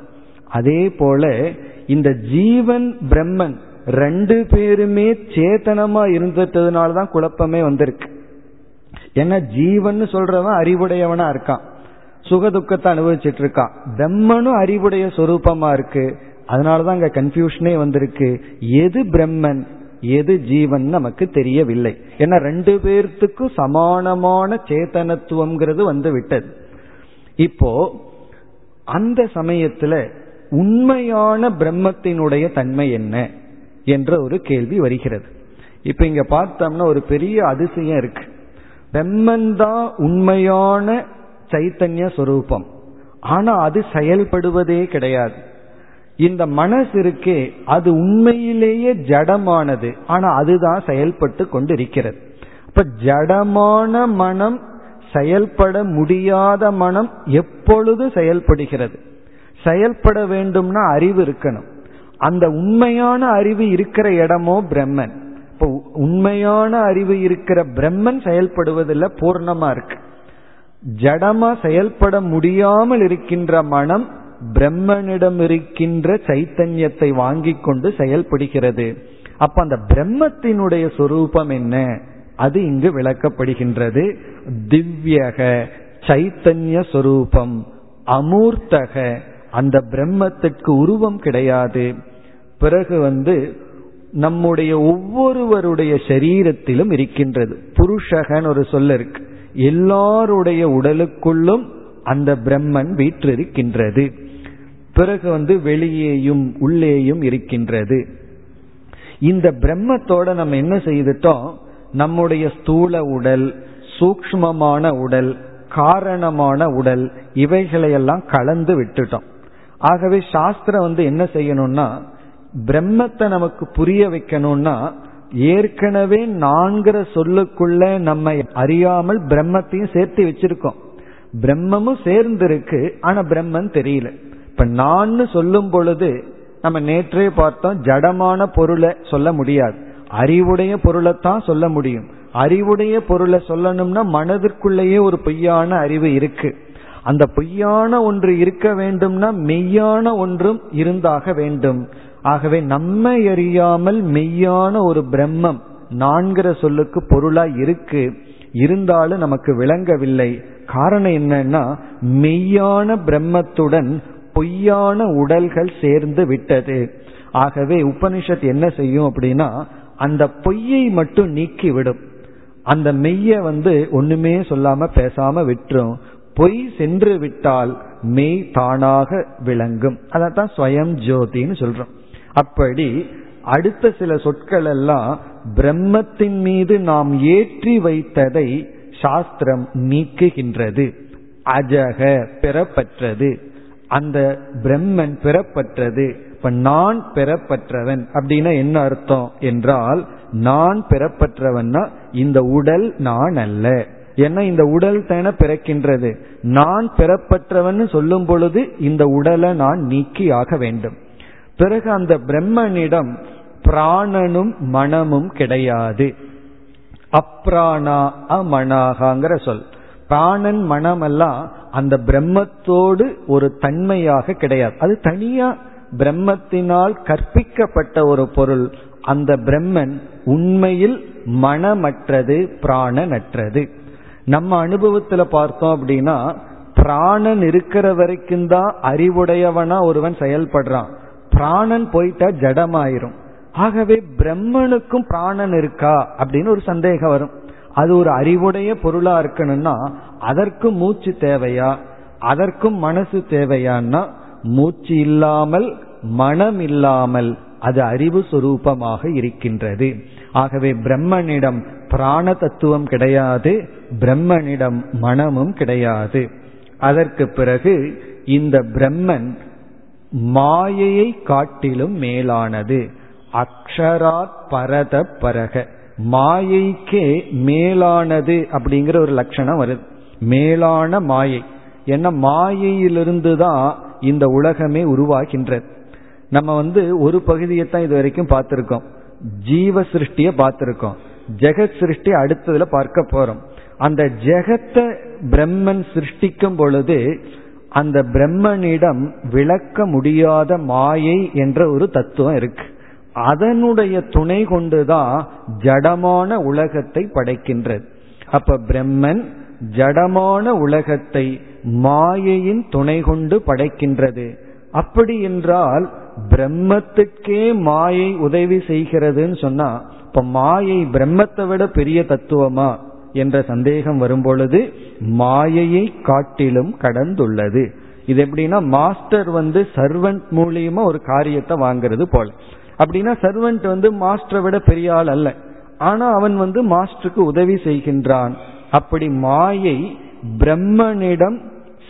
அதே போல இந்த ஜீவன் பிரம்மன் ரெண்டு பேருமே சேத்தனமா இருந்ததுனால தான் குழப்பமே வந்திருக்கு. ஏன்னா ஜீவன் சொல்றவன் அறிவுடையவனா இருக்கான். சுக துக்கத்தை அனுபவிச்சுட்டு இருக்கான் பிரம்மனும் அறிவுடைய சொரூபமா இருக்கு. அதனாலதான் அங்க கன்ஃபியூஷனே வந்திருக்கு. எது பிரம்மன் எது ஜீவன் நமக்கு தெரியவில்லை. ஏன்னா ரெண்டு பேர்த்துக்கும் சமானமான சேத்தனத்துவம்ங்கிறது வந்து விட்டது. இப்போ அந்த சமயத்துல உண்மையான பிரம்மத்தினுடைய தன்மை என்ன என்ற ஒரு கேள்வி வருகிறது. இப்ப இங்க பார்த்தோம்னா ஒரு பெரிய அதிசயம் இருக்கு. பிரம்மன் தான் உண்மையான சைத்தன்ய சொரூபம். ஆனா அது செயல்படுவதே கிடையாது. இந்த மனசு இருக்கே அது உண்மையிலேயே ஜடமானது. ஆனா அதுதான் செயல்பட்டு கொண்டு இருக்கிறது இப்ப ஜடமான மனம் செயல்பட முடியாத மனம் எப்பொழுது செயல்படுகிறது? செயல்பட வேண்டும்னா அறிவு இருக்கணும். அந்த உண்மையான அறிவு இருக்கிற இடமோ பிரம்மன். இப்போ உண்மையான அறிவு இருக்கிற பிரம்மன் செயல்படுவதில்லை பூர்ணமா இருக்கு. ஜடமா செயல்பட முடியாமல் இருக்கின்ற மனம் பிரம்மனிடம் இருக்கின்ற சைத்தன்யத்தை வாங்கி கொண்டு செயல்படுகிறது. அப்ப அந்த பிரம்மத்தினுடைய சொரூபம் என்ன? அது இங்கு விளக்கப்படுகின்றது. திவ்யக சைத்தன்ய சொரூபம் அமூர்த்தக அந்த பிரம்மத்திற்கு உருவம் கிடையாது. பிறகு வந்து நம்முடைய ஒவ்வொருவருடைய சரீரத்திலும் இருக்கின்றது. புருஷகன் ஒரு சொல்ல இருக்கு. எல்லாருடைய உடலுக்குள்ளும் அந்த பிரம்மன் வீற்றிருக்கின்றது. பிறகு வந்து வெளியேயும் உள்ளேயும் இருக்கின்றது. இந்த பிரம்மத்தோட நம்ம என்ன செய்துட்டோம்? நம்முடைய ஸ்தூல உடல் சூக்மமான உடல் காரணமான உடல் இவைகளையெல்லாம் கலந்து விட்டுட்டோம். ஆகவே சாஸ்திரம் வந்து என்ன செய்யணும்னா பிரம்மத்தை நமக்கு புரிய வைக்கணும்னா ஏற்கனவே நான்கிற சொல்லுக்குள்ள நம்ம அறியாமல் பிரம்மத்தையும் சேர்த்து வச்சிருக்கோம். பிரம்மமும் சேர்ந்திருக்கு ஆனா பிரம்மன் தெரியல. இப்ப நான் சொல்லும் பொழுது நம்ம நேற்றே பார்த்தோம் ஜடமான பொருளை சொல்ல முடியாது. அறிவுடைய பொருளைத்தான் சொல்ல முடியும். அறிவுடைய பொருளை சொல்லணும்னா மனதிற்குள்ளேயே ஒரு பொய்யான அறிவு இருக்கு. அந்த பொய்யான ஒன்று இருக்க வேண்டும்னா மெய்யான ஒன்றும் இருந்தாக வேண்டும். ஆகவே நம்மை அறியாமல் மெய்யான ஒரு பிரம்மம் நான்கிற சொல்லுக்கு பொருளா இருக்கு. இருந்தாலும் நமக்கு விளங்கவில்லை. காரணம் என்னன்னா மெய்யான பிரம்மத்துடன் பொய்யான உடல்கள் சேர்ந்து விட்டது. ஆகவே உபனிஷத் என்ன செய்யும் அப்படின்னா அந்த பொய்யை மட்டும் நீக்கி விடும் அந்த மெய்ய வந்து ஒண்ணுமே சொல்லாம பேசாம விட்டுரும். பொய் சென்று விட்டால் மெய் தானாக விளங்கும். அதான் ஸ்வயம் ஜோதின்னு சொல்றோம். அப்படி அடுத்த சில சொற்கள் எல்லாம் பிரம்மத்தின் மீது நாம் ஏற்றி வைத்ததை சாஸ்திரம் நீக்குகின்றது. அஜக பெறப்பற்றது. அந்த பிரம்மன் பெறப்பற்றது. இப்ப நான் பெறப்பற்றவன் அப்படின்னா என்ன அர்த்தம்? என்றால் நான் பெறப்பற்றவன்னா இந்த உடல் நான் அல்ல. ஏன்னா இந்த உடல் தானே பிறக்கின்றது? நான் பெறப்பட்டவன் சொல்லும் பொழுது இந்த உடலை நான் நீக்கி ஆக வேண்டும். பிறகு அந்த பிரம்மனிடம் பிராணனும் மனமும் கிடையாது. அப்ராணா அமனாகாங்கிற சொல். பிராணன் மனம் எல்லாம் அந்த பிரம்மத்தோடு ஒரு தன்மையாக கிடையாது. அது தனியா பிரம்மத்தினால் கற்பிக்கப்பட்ட ஒரு பொருள். அந்த பிரம்மன் உண்மையில் மனமற்றது பிராணனற்றது. நம்ம அனுபவத்துல பார்த்தோம் அப்படின்னா பிராணன் இருக்கிற வரைக்கும் தான் அறிவுடையவனா ஒருவன் செயல்படுறான். பிராணன் போயிட்டா ஜடமாயிரும். ஆகவே பிரம்மனுக்கும் பிராணன் இருக்கா அப்படின்னு ஒரு சந்தேகம் வரும். அது ஒரு அறிவுடைய பொருளா இருக்கணும்னா அதற்கும் மூச்சு தேவையா? அதற்கும் மனசு தேவையான்னா மூச்சு இல்லாமல் மனம் இல்லாமல் அது அறிவு சுரூபமாக இருக்கின்றது. ஆகவே பிரம்மனிடம் பிராண தத்துவம் கிடையாது பிரம்மனிடம் மனமும் கிடையாது. அதற்கு பிறகு இந்த பிரம்மன் மாயையை காட்டிலும் மேலானது. அக்ஷராத் பரத பரக. மாயைக்கே மேலானது அப்படிங்கிற ஒரு லட்சணம் வருது. மேலான மாயை. ஏன்னா மாயையிலிருந்து தான் இந்த உலகமே உருவாகின்றது. நம்ம வந்து ஒரு பகுதியை தான் இது வரைக்கும் பார்த்துருக்கோம். ஜீவ சிருஷ்டியை பார்த்துருக்கோம். ஜெகத் சிருஷ்டி அடுத்ததுல பார்க்க போறோம். அந்த ஜெகத்தை பிரம்மன் சிருஷ்டிக்கும் பொழுது அந்த பிரம்மனிடம் விளக்க முடியாத மாயை என்ற ஒரு தத்துவம் இருக்கு. அதனுடைய துணை கொண்டுதான் ஜடமான உலகத்தை படைக்கின்றது. அப்ப பிரம்மன் ஜடமான உலகத்தை மாயையின் துணை கொண்டு படைக்கின்றது. அப்படி என்றால் பிரம்மத்துக்கே மாயை உதவி செய்கிறதுன்னு சொன்னா இப்ப மாயை பிரம்மத்தை விட பெரிய தத்துவமா என்ற சந்தேகம் வரும்பொழுது மாயையை காட்டிலும் கடந்துள்ளது. இது எப்படின்னா மாஸ்டர் வந்து சர்வன்ட் மூலியமா ஒரு காரியத்தை வாங்குறது போல. அப்படின்னா சர்வன்ட் வந்து மாஸ்டரை விட பெரிய ஆள் அல்ல. ஆனா அவன் வந்து மாஸ்டருக்கு உதவி செய்கின்றான். அப்படி மாயை பிரம்மனிடம்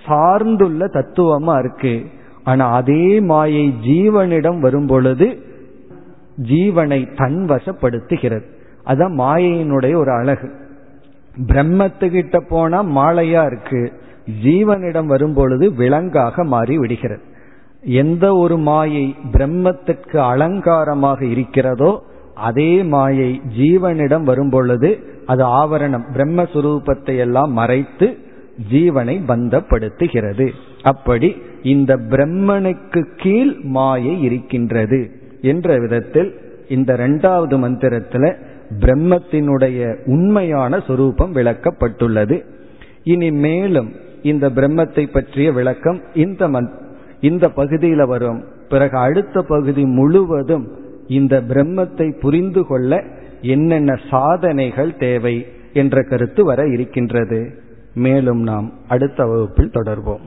சார்ந்துள்ள தத்துவமா இருக்கு. ஆனா அதே மாயை ஜீவனிடம் வரும் பொழுது ஜீவனை தன்வசப்படுத்துகிறது. அதான் மாயையினுடைய ஒரு அழகு. பிரம்மத்துக்கிட்ட போனா மாலையா இருக்கு. ஜீவனிடம் வரும் பொழுது விலங்காக மாறி விடுகிறது. எந்த ஒரு மாயை பிரம்மத்திற்கு அலங்காரமாக இருக்கிறதோ அதே மாயை ஜீவனிடம் வரும் பொழுது அது ஆவரணம் பிரம்மஸ்வரூபத்தை எல்லாம் மறைத்து ஜீவனை பந்தப்படுத்துகிறது. அப்படி இந்த பிரம்மனுக்கு கீழ் மாயை இருக்கின்றது என்ற விதத்தில் இந்த இரண்டாவது மந்திரத்துல பிரம்மத்தினுடைய உண்மையான சொரூபம் விளக்கப்பட்டுள்ளது. இனி மேலும் இந்த பிரம்மத்தை பற்றிய விளக்கம் இந்த இந்த பகுதியில் வரும். பிறகு அடுத்த பகுதி முழுவதும் இந்த பிரம்மத்தை புரிந்து கொள்ள என்னென்ன சாதனைகள் தேவை என்ற கருத்து வர இருக்கின்றது. மேலும் நாம் அடுத்த வகுப்பில் தொடர்வோம்.